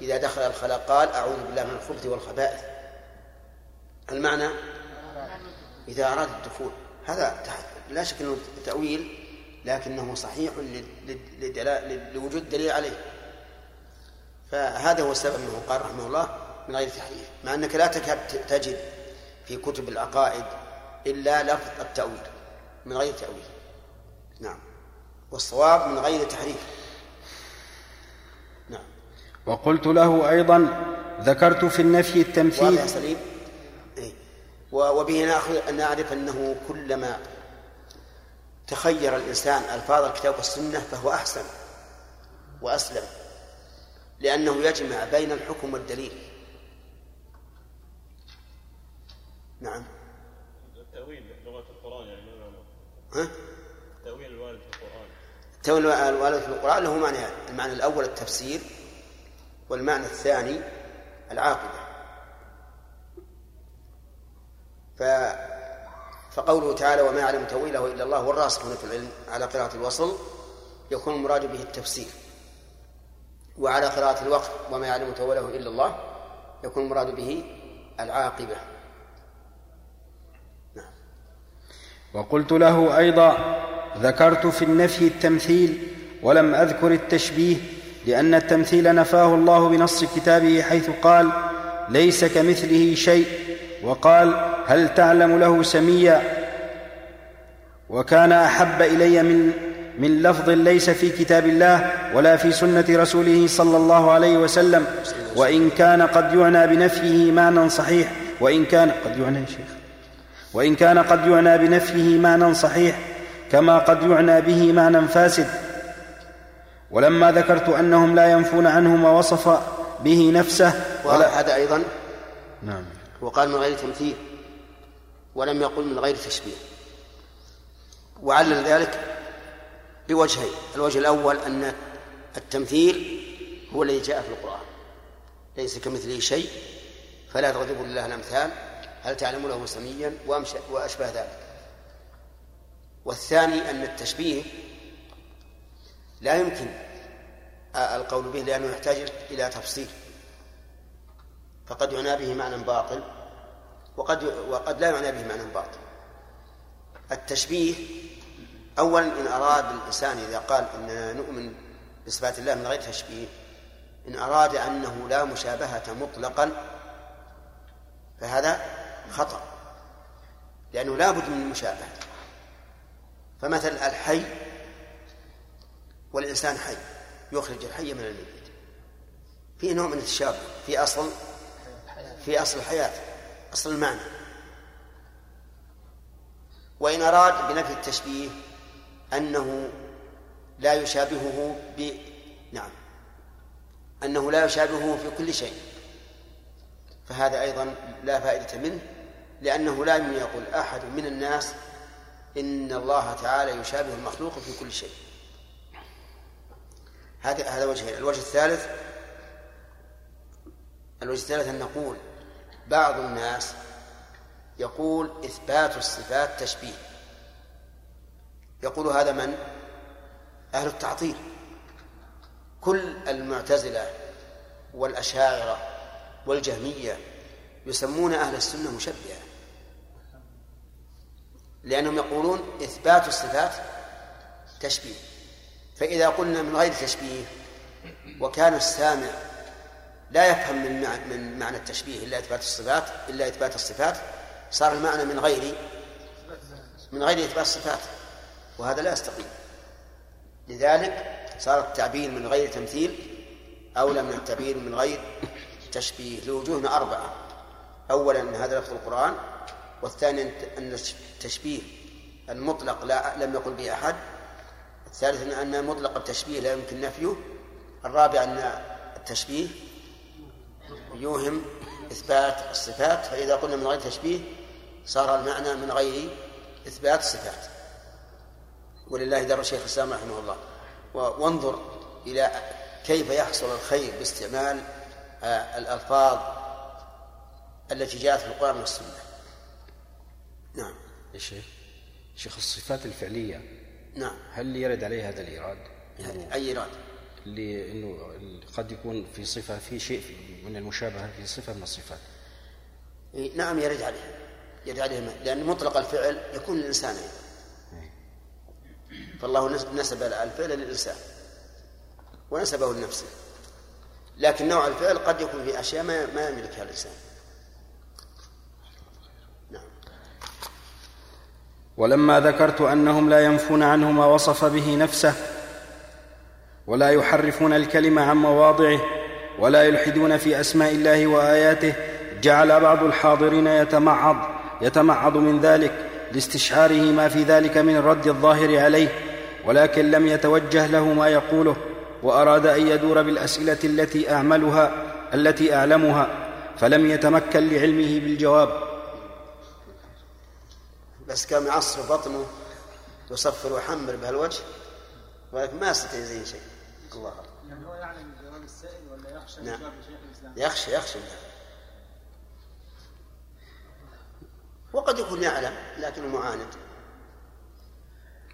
إذا دخل الخلاء قال أعوذ بالله من الخبث والخبائث. المعنى؟ إذا أراد الدخول هذا لا شك أنه تأويل لكنه صحيح لوجود دليل عليه. فهذا هو السبب أنه قال رحمه الله من غير تحريف مع أنك لا تكاد تجد في كتب العقائد إلا لفظ التأويل من غير تأويل. نعم. والصواب من غير تحريف. نعم. وقلت له أيضا ذكرت في النفي التمثيل. واضح سليم؟ إيه؟ وبه ناخذ نعرف أنه كلما تخير الإنسان ألفاظ الكتاب والسنة فهو أحسن وأسلم لأنه يجمع بين الحكم والدليل. نعم. التأويل لغة القرآن يعني ما ها؟ التأويل الوارد في القرآن التأويل الوارد في القرآن له معنيان المعنى الأول التفسير والمعنى الثاني العاقبة. ف فقوله تعالى وما يعلم تأويله إلا الله والراسخون في العلم على قراءة الوصل يكون المراد به التفسير. وعلى قراءة الوقف وما يعلم تأويله إلا الله يكون المراد به العاقبة. نعم. وقلت له أيضا ذكرت في النفي التمثيل ولم أذكر التشبيه لأن التمثيل نفاه الله بنص كتابه حيث قال ليس كمثله شيء وقال هل تعلم له سميا? وكان أحب إلي من من لفظ ليس في كتاب الله ولا في سنة رسوله صلى الله عليه وسلم وإن كان قد يعنى بنفيه معنى صحيح وإن كان قد يعنى شيخ وإن كان قد يعنى بنفيه معنى صحيح كما قد يعنى به معنى فاسد. ولما ذكرت أنهم لا ينفون عنه ما وصف به نفسه ولا هذا أيضا. نعم. وقال من غير تمثيل ولم يقل من غير تشبيه. وعلل ذلك بوجهين. الوجه الأول أن التمثيل هو الذي جاء في القرآن. ليس كمثله شيء فلا تضربوا لله الأمثال. هل تعلم له سميا وأشبه ذلك. والثاني أن التشبيه لا يمكن القول به لأنه يحتاج إلى تفصيل. فقد يعنى به معنى باطل وقد وقد لا يعنى به معنى باطل. التشبيه اولا إن أراد الإنسان إذا قال إننا نؤمن بصفات الله من غير تشبيه إن أراد أنه لا مشابهة مطلقا فهذا خطأ لأنه لا بد من المشابهه فمثل الحي والإنسان حي يخرج الحي من الميت. في نوع من التشابه في أصل في أصل الحياة أصل المعنى. وإن أراد بنفي التشبيه أنه لا يشابهه ب نعم أنه لا يشابهه في كل شيء فهذا أيضا لا فائدة منه لأنه لا يقول أحد من الناس إن الله تعالى يشابه المخلوق في كل شيء. هذا هذا وجه الوجه الثالث الوجه الثالث أن نقول بعض الناس يقول إثبات الصفات تشبيه. يقول هذا من؟ أهل التعطيل. كل المعتزلة والأشاعرة والجهمية يسمون أهل السنة مشبهة. لأنهم يقولون إثبات الصفات تشبيه. فإذا قلنا من غير تشبيه وكان السامع لا يفهم من من معنى التشبيه إلا إثبات الصفات إلا إثبات الصفات صار المعنى من غير من غير إثبات الصفات وهذا لا يستقيم. لذلك صار التعبير من غير تمثيل أولى من التعبير من غير تشبيه. لوجوه أربعة. أولا هذا لفظ القرآن والثاني أن التشبيه المطلق لا لم يقل به أحد. الثالث أن مطلق التشبيه لا يمكن نفيه. الرابع أن التشبيه يوهم إثبات الصفات فإذا قلنا من غير تشبيه صار المعنى من غير إثبات الصفات. ولله در شيخ الإسلام رحمه الله. وانظر إلى كيف يحصل الخير باستعمال آه، الألفاظ التي جاءت في القرآن والسنة. نعم يا شيخ شيخ الصفات الفعلية نعم هل يرد عليه هذا الإيراد؟ أي إيراد؟ اللي إنه قد يكون في صفة في شيء من المشابهة في صفة من الصفات. نعم يرد عليه يرد عليه لأن مطلق الفعل يكون للإنسان أيضا. فالله نسب الفعل للإنسان ونسبه لنفسه لكن نوع الفعل قد يكون في أشياء ما ما يملكها الإنسان ولما ذكرت أنهم لا ينفون عنه ما وصف به نفسه ولا يحرفون الكلمة عن مواضعه ولا يلحدون في أسماء الله وآياته جعل بعض الحاضرين يتمعض يتمعض من ذلك لاستشعاره ما في ذلك من الرد الظاهر عليه ولكن لم يتوجه له ما يقوله وأراد أن يدور بالأسئلة التي أعملها التي أعلمها فلم يتمكن لعلمه بالجواب. بس كان يعصر بطنه يصفر ويحمر بهالوجه ولكن ما يستطيع زي شيء. الله يعني هو يعلم جواب السائل ولا يخشى نعم. جواب شيخ الإسلام؟ يخشى يخشى وقد يكون يعلم لكنه معاند.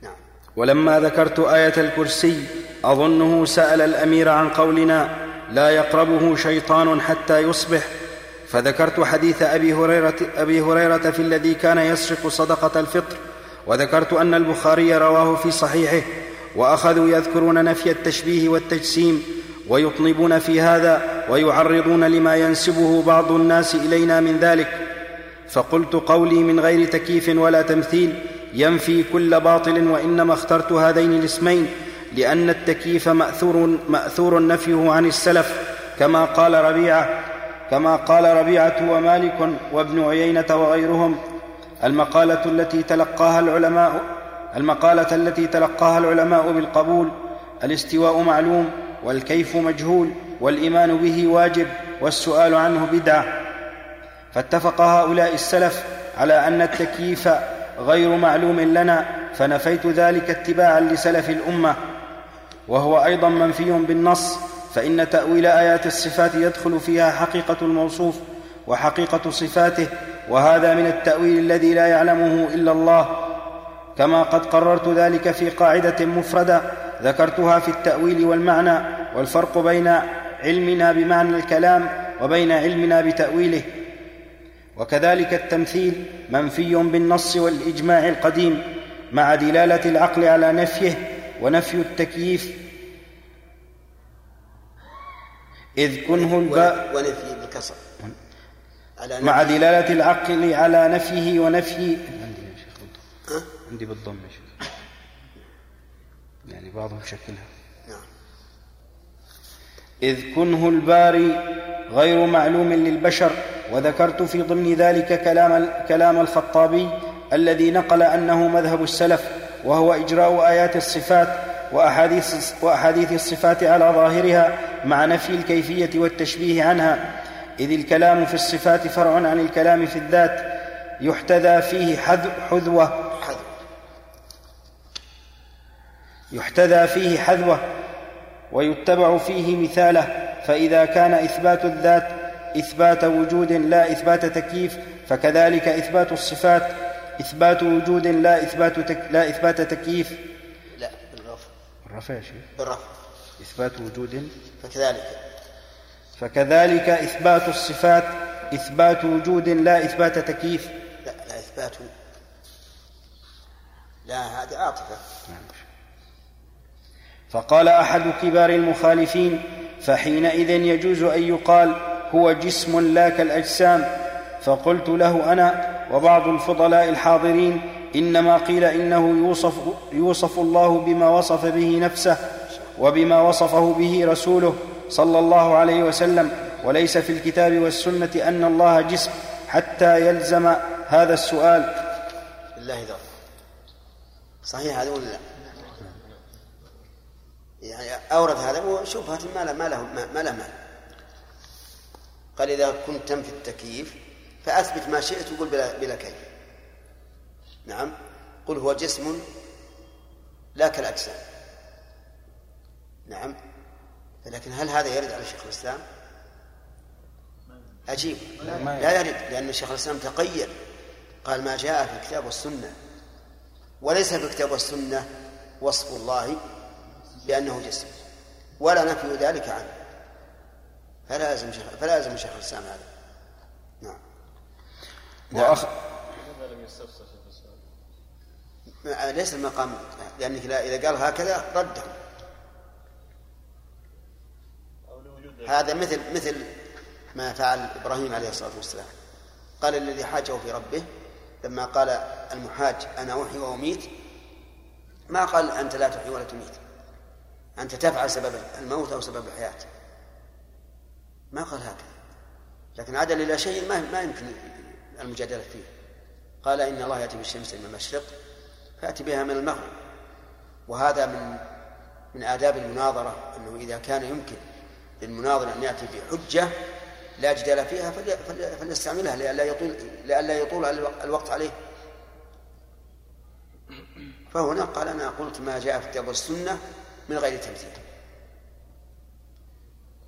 نعم. ولما ذكرت آية الكرسي أظنه سأل الأمير عن قولنا لا يقربه شيطان حتى يصبح فذكرت حديث أبي هريرة, أبي هريرة في الذي كان يسرق صدقة الفطر وذكرت أن البخاري رواه في صحيحه وأخذوا يذكرون نفي التشبيه والتجسيم ويطنبون في هذا ويعرضون لما ينسبه بعض الناس إلينا من ذلك. فقلت قولي من غير تكييف ولا تمثيل ينفي كل باطل وإنما اخترت هذين الاسمين لأن التكييف ماثور مأثور نفيه عن السلف كما قال ربيعة كما قال ربيعة ومالك وابن عيينة وغيرهم المقالة التي تلقاها العلماء المقالة التي تلقاها العلماء بالقبول الاستواء معلوم والكيف مجهول والإيمان به واجب والسؤال عنه بدعة. فاتفق هؤلاء السلف على أن التكييف غير معلوم لنا فنفيت ذلك اتباعا لسلف الأمة. وهو أيضا منفي بالنص فإن تأويل آيات الصفات يدخل فيها حقيقة الموصوف وحقيقة صفاته وهذا من التأويل الذي لا يعلمه إلا الله. كما قد قررت ذلك في قاعدة مفردة ذكرتها في التأويل والمعنى والفرق بين علمنا بمعنى الكلام وبين علمنا بتأويله. وكذلك التمثيل منفي بالنص والإجماع القديم مع دلالة العقل على نفيه ونفي التكييف إذ كنه الباء ونفي بالكسر. على مع دلالة العقل على نفيه ونفي. عندي ها؟ عندي بالضم يا شيخ. يعني بعضهم شكلها. نعم. إذ كنه الباري غير معلوم للبشر وذكرت في ضمن ذلك كلام كلام الخطابي الذي نقل أنه مذهب السلف وهو إجراء آيات الصفات وأحاديث, وأحاديث الصفات على ظاهرها مع نفي الكيفية والتشبيه عنها. إذ الكلام في الصفات فرع عن الكلام في الذات يحتذى فيه حذوة. يحتذى فيه حذوة ويتبع فيه مثاله. فإذا كان إثبات الذات إثبات وجود لا إثبات تكييف فكذلك إثبات الصفات إثبات وجود لا إثبات تك... لا إثبات تكييف. بالرفع يا شيخ بالرفع. إثبات وجود. فكذلك. فكذلك إثبات الصفات إثبات وجود لا إثبات تكييف. لا لا إثبات. لا هذه عاطفة. فقال أحد كبار المخالفين فحينئذ يجوز أن يقال هو جسم لا كالأجسام. فقلت له أنا وبعض الفضلاء الحاضرين إنما قيل إنه يوصف, يوصف الله بما وصف به نفسه وبما وصفه به رسوله صلى الله عليه وسلم وليس في الكتاب والسنة أن الله جسم حتى يلزم هذا السؤال. بالله ذر صحيح هذا ولا لا؟ يعني أورد هذا وشبهه ما له ما له ما له مال. قال إذا كنت تنفي التكييف فأثبت ما شئت وقل بلا, بلا كيف. نعم. قل هو جسم لا كالأجسام. نعم. لكن هل هذا يرد على شيخ الإسلام؟ عجيب لا يرد لأن شيخ الإسلام تقيد. قال ما جاء في الكتاب والسنة وليس في الكتاب والسنة وصف الله بأنه جسم ولا نفي ذلك عنه. فلا يلزم شيخ فلا يلزم شيخ الإسلام هذا. نعم. وأخ... ليس المقام. لأنك اذا قال هكذا رده هذا مثل مثل ما فعل إبراهيم عليه الصلاة والسلام. قال الذي حاجة في ربه لما قال المحاج أنا احيي واميت ما قال أنت لا تحيي ولا تميت. أنت تفعل سبب الموت أو سبب الحياة. ما قال هكذا. لكن عدل إلى شيء ما ما يمكن المجادلة فيه. قال إن الله يأتي بالشمس من المشرق فاتي بها من المغرب. وهذا من من آداب المناظرة أنه إذا كان يمكن للمناظر أن يأتي بحجة لا جدال فيها فليستعملها لئلا يطول لئلا يطول الوقت عليه. فهنا قال أنا قلت ما جاء في الكتاب والسنة من غير تمثيل.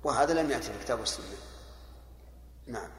وهذا لم يأتي في الكتاب والسنة نعم.